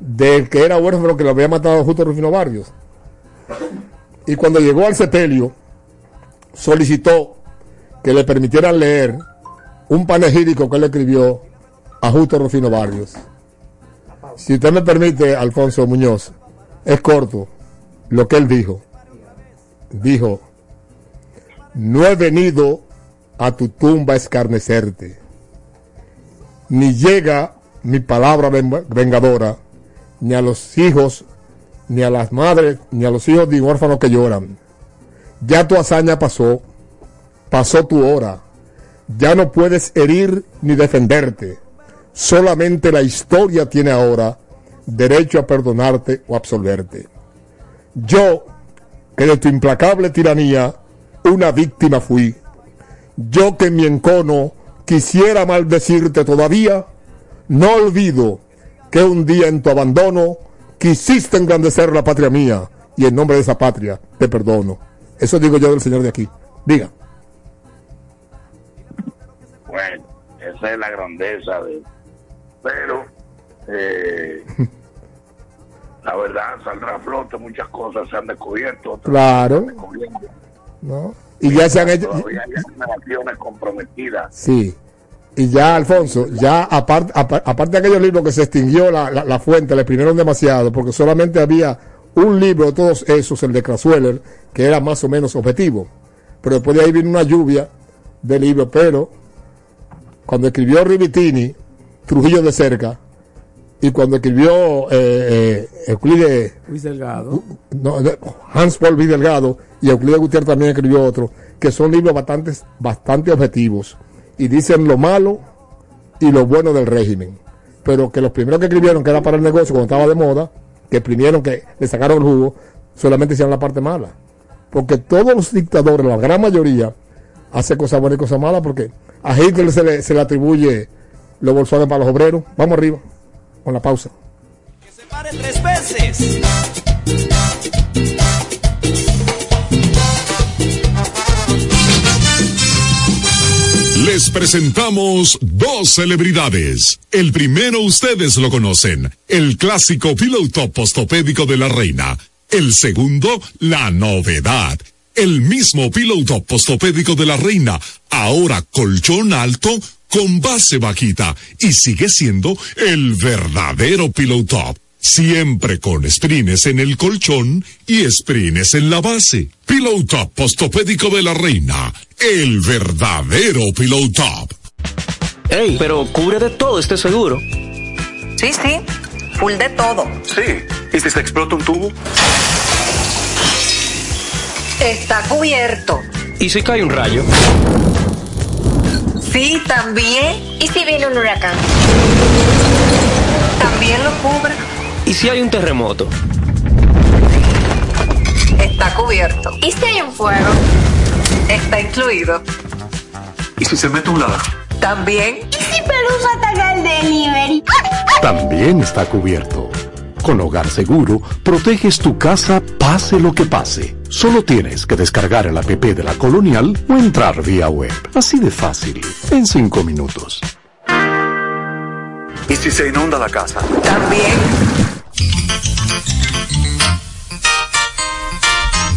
del que era huérfano que lo había matado justo Rufino Barrios. Y cuando llegó al sepelio, solicitó que le permitieran leer un panegírico que él escribió a Justo Rufino Barrios. Si usted me permite, Alfonso Muñoz, es corto lo que él dijo. Dijo, no he venido a tu tumba a escarnecerte, ni llega mi palabra ven- vengadora, ni a los hijos, ni a las madres, ni a los hijos de huérfanos que lloran. Ya tu hazaña pasó, pasó tu hora. Ya no puedes herir ni defenderte. Solamente la historia tiene ahora derecho a perdonarte o absolverte. Yo, que de tu implacable tiranía una víctima fui. Yo que en mi encono quisiera maldecirte todavía, no olvido que un día en tu abandono quisiste engrandecer la patria mía y en nombre de esa patria te perdono. Eso digo yo del señor de aquí. Diga. Bueno, esa es la grandeza de él. Pero, eh, la verdad, saldrá a flote, muchas cosas se han descubierto, otras Claro. se han descubierto. ¿no? Y ya se han hecho. Todavía hay comprometidas. Sí. Y ya, Alfonso, ya aparte, apa- aparte de aquellos libros que se extinguió la, la, la fuente, le exprimieron demasiado, porque solamente había un libro de todos esos, el de Krasweller, que era más o menos objetivo. Pero después de ahí vino una lluvia de libros, pero cuando escribió Rivitini, Trujillo de cerca, y cuando escribió eh, eh, Euclides Luis Delgado. no, Hans Paul V. Delgado y Euclides Gutiérrez también escribió otro, que son libros bastante, bastante objetivos y dicen lo malo y lo bueno del régimen. Pero que los primeros que escribieron, que era para el negocio cuando estaba de moda, que exprimieron, que le sacaron el jugo, solamente hicieron la parte mala. Porque todos los dictadores, la gran mayoría, hace cosas buenas y cosas malas, porque a Hitler se le, se le atribuye los bolsones para los obreros. Vamos arriba, con la pausa. Pare tres veces. Les presentamos dos celebridades. El primero ustedes lo conocen, el clásico Pillow Top postopédico de la reina. El segundo, la novedad. El mismo Pillow Top postopédico de la reina, ahora colchón alto con base bajita y sigue siendo el verdadero Pillow Top. Siempre con sprines en el colchón y sprines en la base. Pillow Top postopédico de la reina. El verdadero Pillow Top. Ey, pero cubre de todo este seguro. Sí, sí, full de todo. Sí. ¿Y si se explota un tubo? Está cubierto. ¿Y si cae un rayo? Sí, también. ¿Y si viene un huracán? También lo cubre. ¿Y si hay un terremoto? Está cubierto. ¿Y si hay un fuego? Está incluido. ¿Y si se mete un ladrón? También. ¿Y si Pelusa ataca el delivery? También está cubierto. Con Hogar Seguro, proteges tu casa pase lo que pase. Solo tienes que descargar el app de la Colonial o entrar vía web. Así de fácil, en 5 minutos. ¿Y si se inunda la casa? También.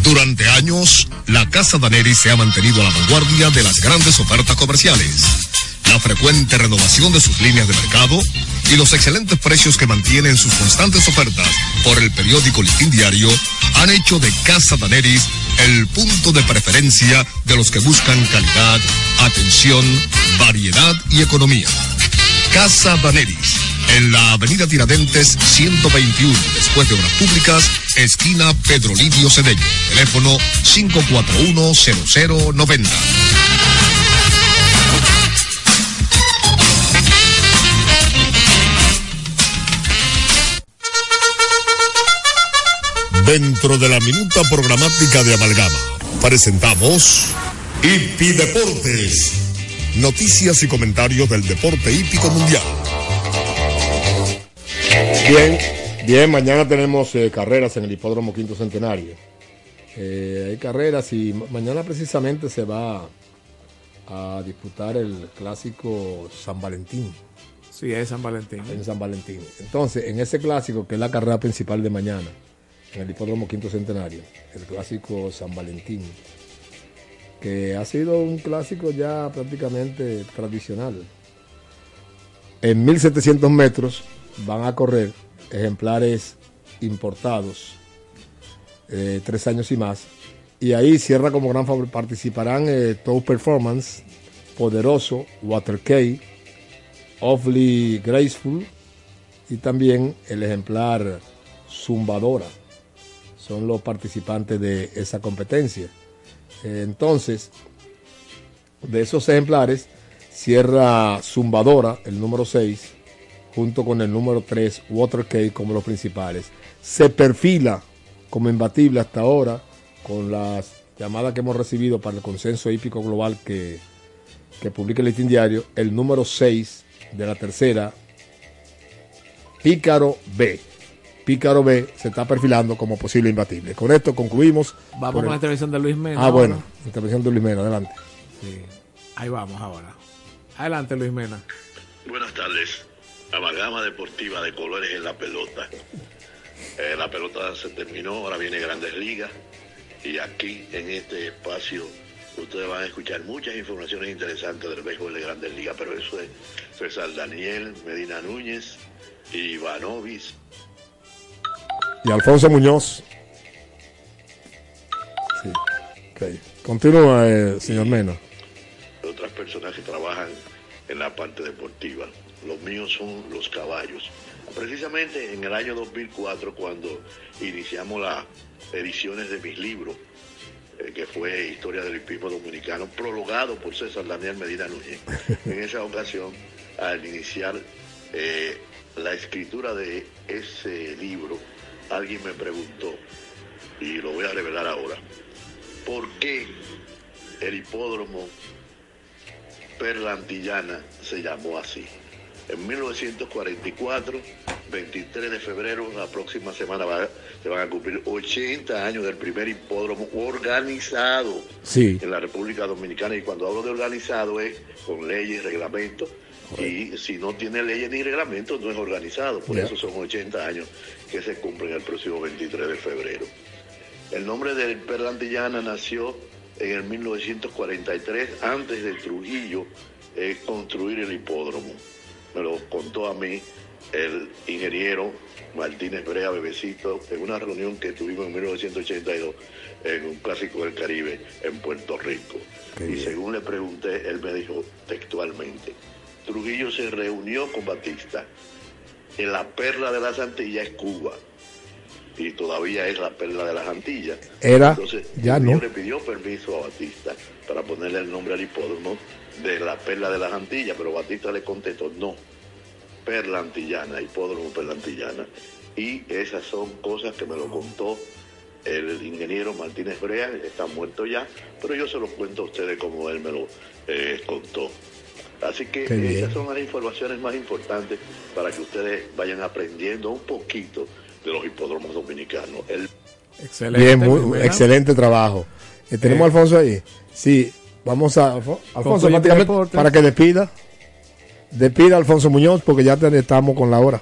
Durante años, la Casa Daneri se ha mantenido a la vanguardia de las grandes ofertas comerciales. La frecuente renovación de sus líneas de mercado y los excelentes precios que mantienen sus constantes ofertas por el periódico Listín Diario han hecho de Casa Daneris el punto de preferencia de los que buscan calidad, atención, variedad y economía. Casa Vaneris, en la avenida Tiradentes 121, después de Obras Públicas, esquina Pedro Livio Cedeño. Teléfono 541-0090. Dentro de la minuta programática de Amalgama, presentamos Hipi Deportes. Noticias y comentarios del deporte hípico mundial. Bien, bien, mañana tenemos eh, carreras en el Hipódromo Quinto Centenario. Eh, hay carreras y ma- mañana precisamente se va a disputar el clásico San Valentín. Sí, es San Valentín. En San Valentín. Entonces, en ese clásico, que es la carrera principal de mañana, en el Hipódromo Quinto Centenario, el clásico San Valentín, que ha sido un clásico ya prácticamente tradicional. En 1700 metros van a correr ejemplares importados, eh, tres años y más, y ahí cierra como gran favor, participarán eh, Top Performance, Poderoso, Water Awfully Graceful y también el ejemplar Zumbadora. Son los participantes de esa competencia. Entonces, de esos ejemplares, cierra Zumbadora, el número 6, junto con el número 3, Watercade, como los principales. Se perfila como imbatible hasta ahora con las llamadas que hemos recibido para el consenso hípico global que, que publica el Listín Diario, el número 6 de la tercera, Pícaro B. Pícaro B se está perfilando como posible imbatible. Con esto concluimos. Vamos con la intervención de Luis Mena. Ah, ahora. bueno, intervención de Luis Mena, adelante. Sí. Ahí vamos ahora. Adelante, Luis Mena. Buenas tardes. Amalgama deportiva de colores en la pelota. Eh, la pelota se terminó, ahora viene Grandes Ligas. Y aquí, en este espacio, ustedes van a escuchar muchas informaciones interesantes del béisbol de Grandes Ligas. Pero eso es César Daniel, Medina Núñez, Ivanovis. Y Alfonso Muñoz. Sí. ok. Continúa, eh, señor Mena. otras personas que trabajan en la parte deportiva. Los míos son los caballos. Precisamente en el año 2004, cuando iniciamos las ediciones de mis libros, eh, que fue Historia del Hippismo Dominicano, prologado por César Daniel Medina Núñez. En esa ocasión, al iniciar eh, la escritura de ese libro, alguien me preguntó, y lo voy a revelar ahora, ¿por qué el hipódromo Perla Antillana se llamó así. En 1944, 23 de febrero, la próxima semana va- se van a cumplir 80 años del primer hipódromo organizado Sí. en la República Dominicana. Y cuando hablo de organizado es con leyes, reglamentos. Y si no tiene leyes ni reglamentos, no es organizado. Por eso son 80 años que se cumplen el próximo 23 de febrero. El nombre del Perla Antillana nació en el 1943, antes de Trujillo eh, construir el hipódromo. Me lo contó a mí el ingeniero Martínez Brea Bebecito en una reunión que tuvimos en 1982 en un clásico del Caribe en Puerto Rico. y según le pregunté, él me dijo textualmente, Trujillo se reunió con Batista en la perla de las Antillas es Cuba y todavía es la perla de las Antillas. Era, Entonces, ya no. le pidió permiso a Batista para ponerle el nombre al hipódromo de la perla de las Antillas, pero Batista le contestó no, perla antillana, hipódromo perla antillana. Y esas son cosas que me lo contó el ingeniero Martínez Brea, está muerto ya, pero yo se lo cuento a ustedes como él me lo eh, contó. Así que esas son las informaciones más importantes para que ustedes vayan aprendiendo un poquito de los hipódromos dominicanos. El Excelente. Bien, muy- excelente trabajo. Eh, Tenemos Eh. a Alfonso ahí. Sí, vamos a. Alfo- Alfonso, Deportes. para que despida. Despida a Alfonso Muñoz, porque ya te- estamos con la hora.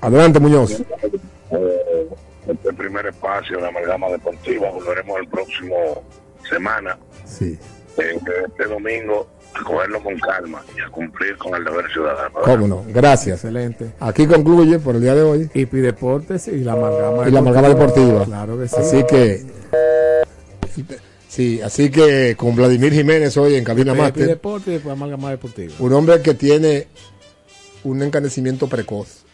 Adelante, Muñoz. Eh, este primer espacio de Amalgama Deportiva volveremos el próximo semana. Sí. Este domingo a cogerlo con calma y a cumplir con el deber ciudadano. Cómo no, gracias. Excelente. Aquí concluye por el día de hoy. Y Deportes y la amalgama Y la amalgama deportiva. Claro que sí. Así que. Sí, así que con Vladimir Jiménez hoy en Cabina Máster. Deportes y después amalgama deportiva. Un hombre que tiene un encanecimiento precoz.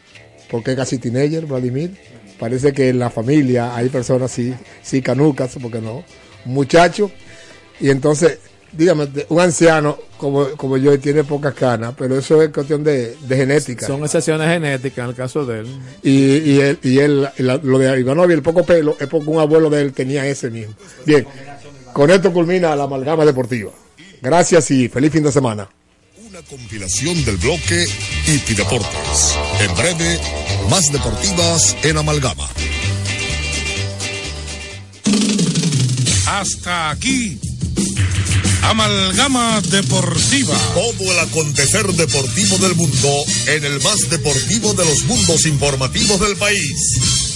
Porque es casi teenager, Vladimir. Parece que en la familia hay personas así, sí, canucas, porque no. Muchacho. Y entonces, dígame, de- un anciano como, como yo tiene pocas canas, pero eso es cuestión de, de genética. Son excepciones genéticas en el caso de él. Y, y él, y él la- lo de Ivanovich, el poco pelo, es porque un abuelo de él tenía ese mismo. Bien, con esto culmina la amalgama deportiva. Gracias y feliz fin de semana. Una compilación del bloque Iti Deportes. En breve, más deportivas en Amalgama. Hasta aquí. Amalgama Deportiva. Todo el acontecer deportivo del mundo en el más deportivo de los mundos informativos del país.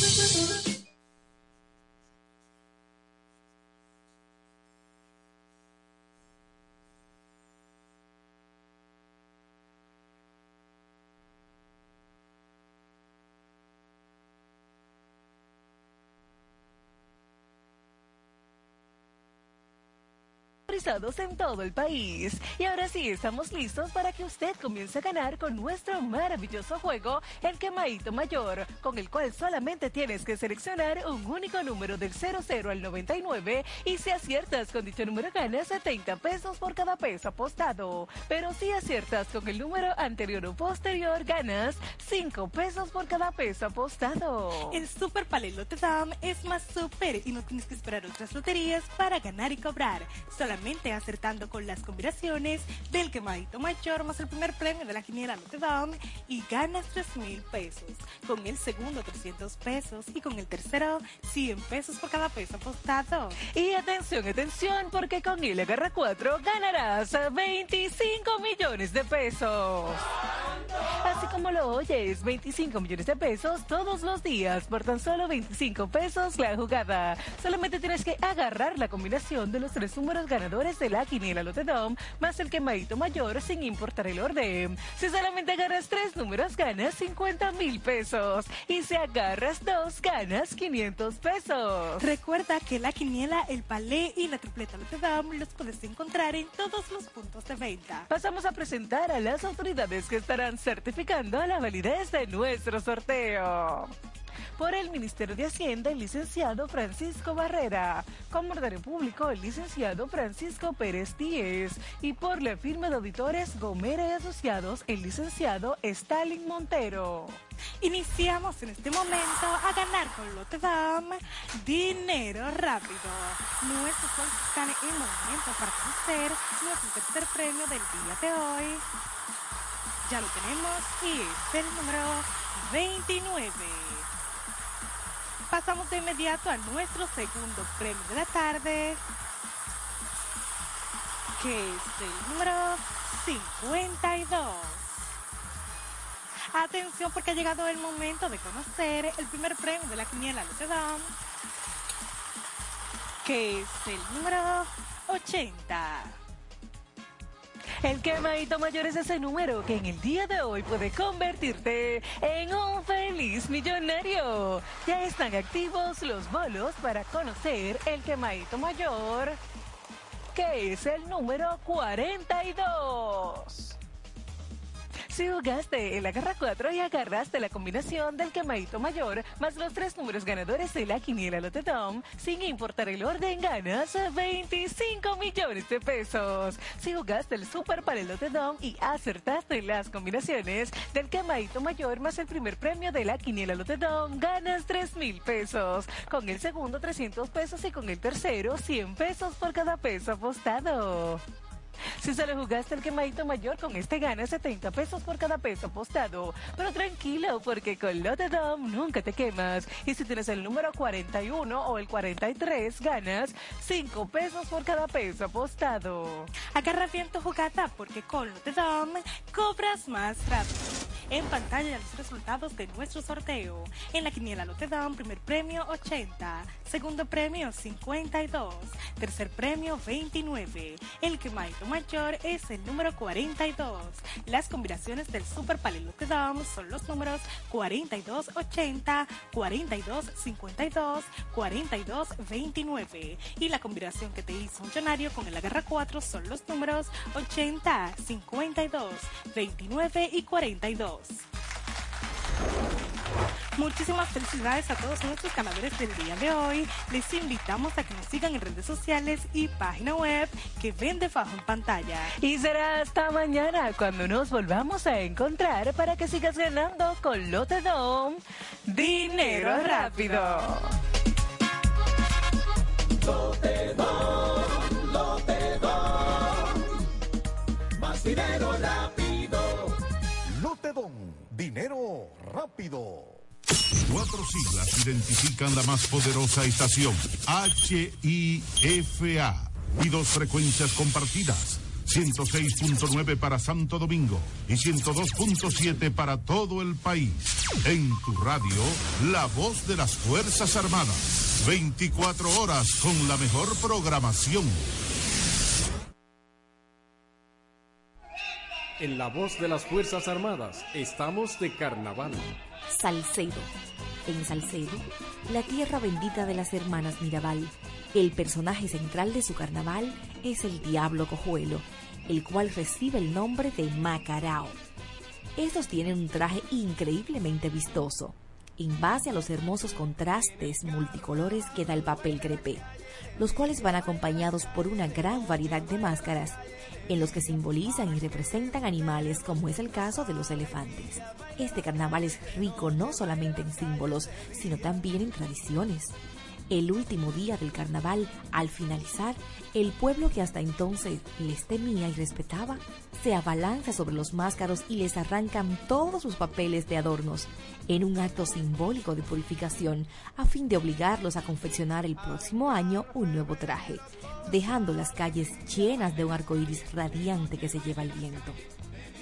En todo el país. Y ahora sí, estamos listos para que usted comience a ganar con nuestro maravilloso juego, el quemadito mayor, con el cual solamente tienes que seleccionar un único número del 00 al 99 y si aciertas con dicho número ganas 70 pesos por cada peso apostado. Pero si aciertas con el número anterior o posterior ganas 5 pesos por cada peso apostado. El Super Lotte Dame es más super y no tienes que esperar otras loterías para ganar y cobrar. Solamente acertando con las combinaciones del quemadito mayor más el primer premio de la quiniela Lotte Dame y ganas 3 mil pesos. Con el segundo 300 pesos y con el tercero 100 pesos por cada peso apostado. Y atención, atención, porque con el Agarra 4 ganarás 25 millones de pesos. Así como lo oyes, 25 millones de pesos todos los días por tan solo 25 pesos la jugada. Solamente tienes que agarrar la combinación de los tres números ganadores de la quiniela Lotedom más el quemadito mayor sin importar el orden. Si solamente agarras tres números ganas 50 mil pesos y si agarras dos ganas 500 pesos. Recuerda que la quiniela, el palé y la tripleta Lotte Dame los puedes encontrar en todos los puntos de venta. Pasamos a presentar a las autoridades que estarán certificando la validez de nuestro sorteo. Por el Ministerio de Hacienda, el licenciado Francisco Barrera. Como orden público, el licenciado Francisco Pérez Díez. Y por la firma de auditores Gomera y Asociados, el licenciado Stalin Montero. Iniciamos en este momento a ganar con Lotte Dame dinero rápido. Nuestros soles están en movimiento para conocer nuestro tercer premio del día de hoy. Ya lo tenemos y es el número 29. Pasamos de inmediato a nuestro segundo premio de la tarde, que es el número 52. Atención porque ha llegado el momento de conocer el primer premio de la quiniela Lotte Dame, que es el número 80. El quemadito mayor es ese número que en el día de hoy puede convertirte en un feliz millonario. Ya están activos los bolos para conocer el quemadito mayor, que es el número 42. Si jugaste el agarra 4 y agarraste la combinación del quemadito mayor más los tres números ganadores de la quiniela Dome, sin importar el orden, ganas 25 millones de pesos. Si jugaste el Super para el Dome y acertaste las combinaciones del quemadito mayor más el primer premio de la quiniela Dome, ganas 3 mil pesos. Con el segundo 300 pesos y con el tercero 100 pesos por cada peso apostado. Si solo jugaste el quemadito mayor, con este ganas 70 pesos por cada peso apostado. Pero tranquilo, porque con Lotte Dome nunca te quemas. Y si tienes el número 41 o el 43, ganas 5 pesos por cada peso apostado. Agarra bien tu jugada porque con Lotte Dome cobras más rápido. En pantalla los resultados de nuestro sorteo. En la quiniela Lote Dan, primer premio 80, segundo premio 52, tercer premio 29. El quemadito mayor es el número 42. Las combinaciones del Super Palel Lote Dan son los números 4280, 4252, 4229. Y la combinación que te hizo un millonario con el agarra 4 son los números 80, 52, 29 y 42. Muchísimas felicidades a todos nuestros ganadores del día de hoy. Les invitamos a que nos sigan en redes sociales y página web que ven debajo en pantalla. Y será hasta mañana cuando nos volvamos a encontrar para que sigas ganando con Lote Dom Dinero Rápido. Lotedom, Lotedom. Más dinero rápido. Dinero rápido. Cuatro siglas identifican la más poderosa estación, HIFA, y dos frecuencias compartidas, 106.9 para Santo Domingo y 102.7 para todo el país. En tu radio, la voz de las Fuerzas Armadas, 24 horas con la mejor programación. En la voz de las Fuerzas Armadas estamos de carnaval. Salcedo. En Salcedo, la tierra bendita de las hermanas Mirabal, el personaje central de su carnaval es el Diablo Cojuelo, el cual recibe el nombre de Macarao. Estos tienen un traje increíblemente vistoso, en base a los hermosos contrastes multicolores que da el papel crepé, los cuales van acompañados por una gran variedad de máscaras en los que simbolizan y representan animales como es el caso de los elefantes. Este carnaval es rico no solamente en símbolos, sino también en tradiciones. El último día del carnaval, al finalizar, el pueblo que hasta entonces les temía y respetaba, se abalanza sobre los máscaros y les arrancan todos sus papeles de adornos, en un acto simbólico de purificación, a fin de obligarlos a confeccionar el próximo año un nuevo traje, dejando las calles llenas de un arco iris radiante que se lleva el viento.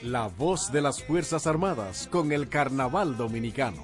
La voz de las Fuerzas Armadas con el carnaval dominicano.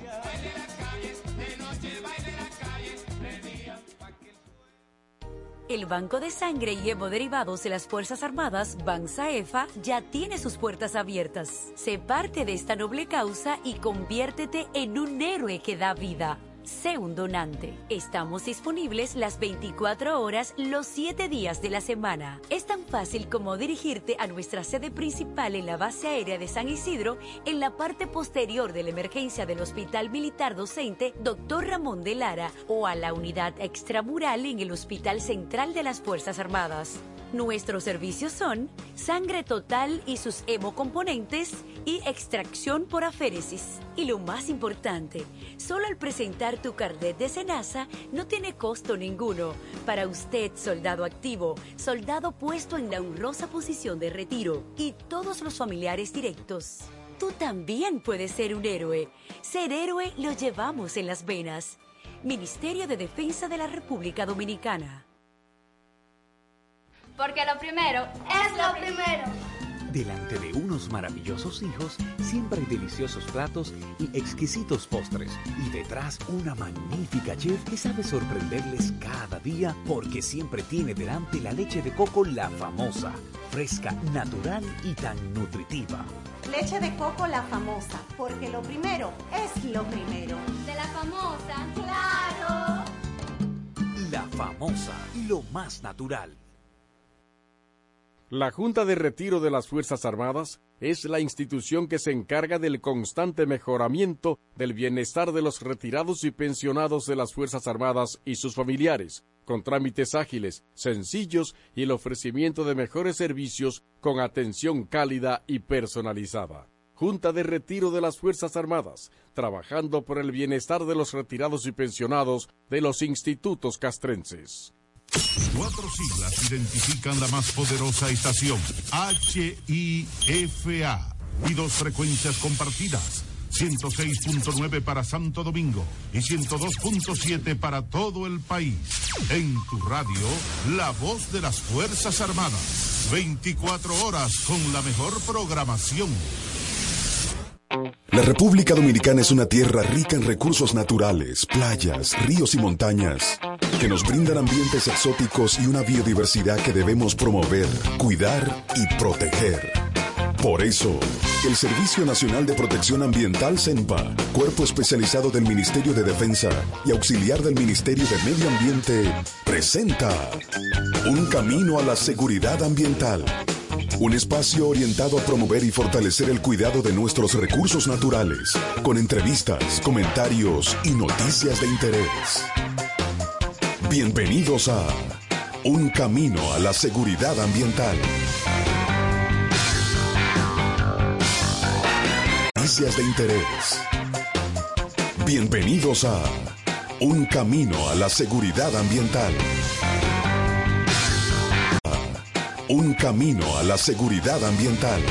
El Banco de Sangre y Hemoderivados de las Fuerzas Armadas, BANSAEFA, ya tiene sus puertas abiertas. Sé parte de esta noble causa y conviértete en un héroe que da vida. Sé un donante. Estamos disponibles las 24 horas, los 7 días de la semana. Es tan fácil como dirigirte a nuestra sede principal en la base aérea de San Isidro, en la parte posterior de la emergencia del Hospital Militar Docente Dr. Ramón de Lara, o a la unidad extramural en el Hospital Central de las Fuerzas Armadas. Nuestros servicios son sangre total y sus hemocomponentes y extracción por aféresis. Y lo más importante, solo al presentar tu carnet de cenaza no tiene costo ninguno. Para usted, soldado activo, soldado puesto en la honrosa posición de retiro y todos los familiares directos. Tú también puedes ser un héroe. Ser héroe lo llevamos en las venas. Ministerio de Defensa de la República Dominicana. Porque lo primero es lo primero. Delante de unos maravillosos hijos, siempre hay deliciosos platos y exquisitos postres. Y detrás una magnífica chef que sabe sorprenderles cada día porque siempre tiene delante la leche de coco la famosa, fresca, natural y tan nutritiva. Leche de coco la famosa, porque lo primero es lo primero. De la famosa, claro. La famosa, lo más natural. La Junta de Retiro de las Fuerzas Armadas es la institución que se encarga del constante mejoramiento del bienestar de los retirados y pensionados de las Fuerzas Armadas y sus familiares, con trámites ágiles, sencillos y el ofrecimiento de mejores servicios con atención cálida y personalizada. Junta de Retiro de las Fuerzas Armadas, trabajando por el bienestar de los retirados y pensionados de los institutos castrenses. Cuatro siglas identifican la más poderosa estación, HIFA, y dos frecuencias compartidas, 106.9 para Santo Domingo y 102.7 para todo el país. En tu radio, la voz de las Fuerzas Armadas, 24 horas con la mejor programación. La República Dominicana es una tierra rica en recursos naturales, playas, ríos y montañas, que nos brindan ambientes exóticos y una biodiversidad que debemos promover, cuidar y proteger. Por eso, el Servicio Nacional de Protección Ambiental CENPA, cuerpo especializado del Ministerio de Defensa y auxiliar del Ministerio de Medio Ambiente, presenta Un Camino a la Seguridad Ambiental. Un espacio orientado a promover y fortalecer el cuidado de nuestros recursos naturales, con entrevistas, comentarios y noticias de interés. Bienvenidos a Un Camino a la Seguridad Ambiental. Noticias de interés. Bienvenidos a Un Camino a la Seguridad Ambiental. Un camino a la seguridad ambiental.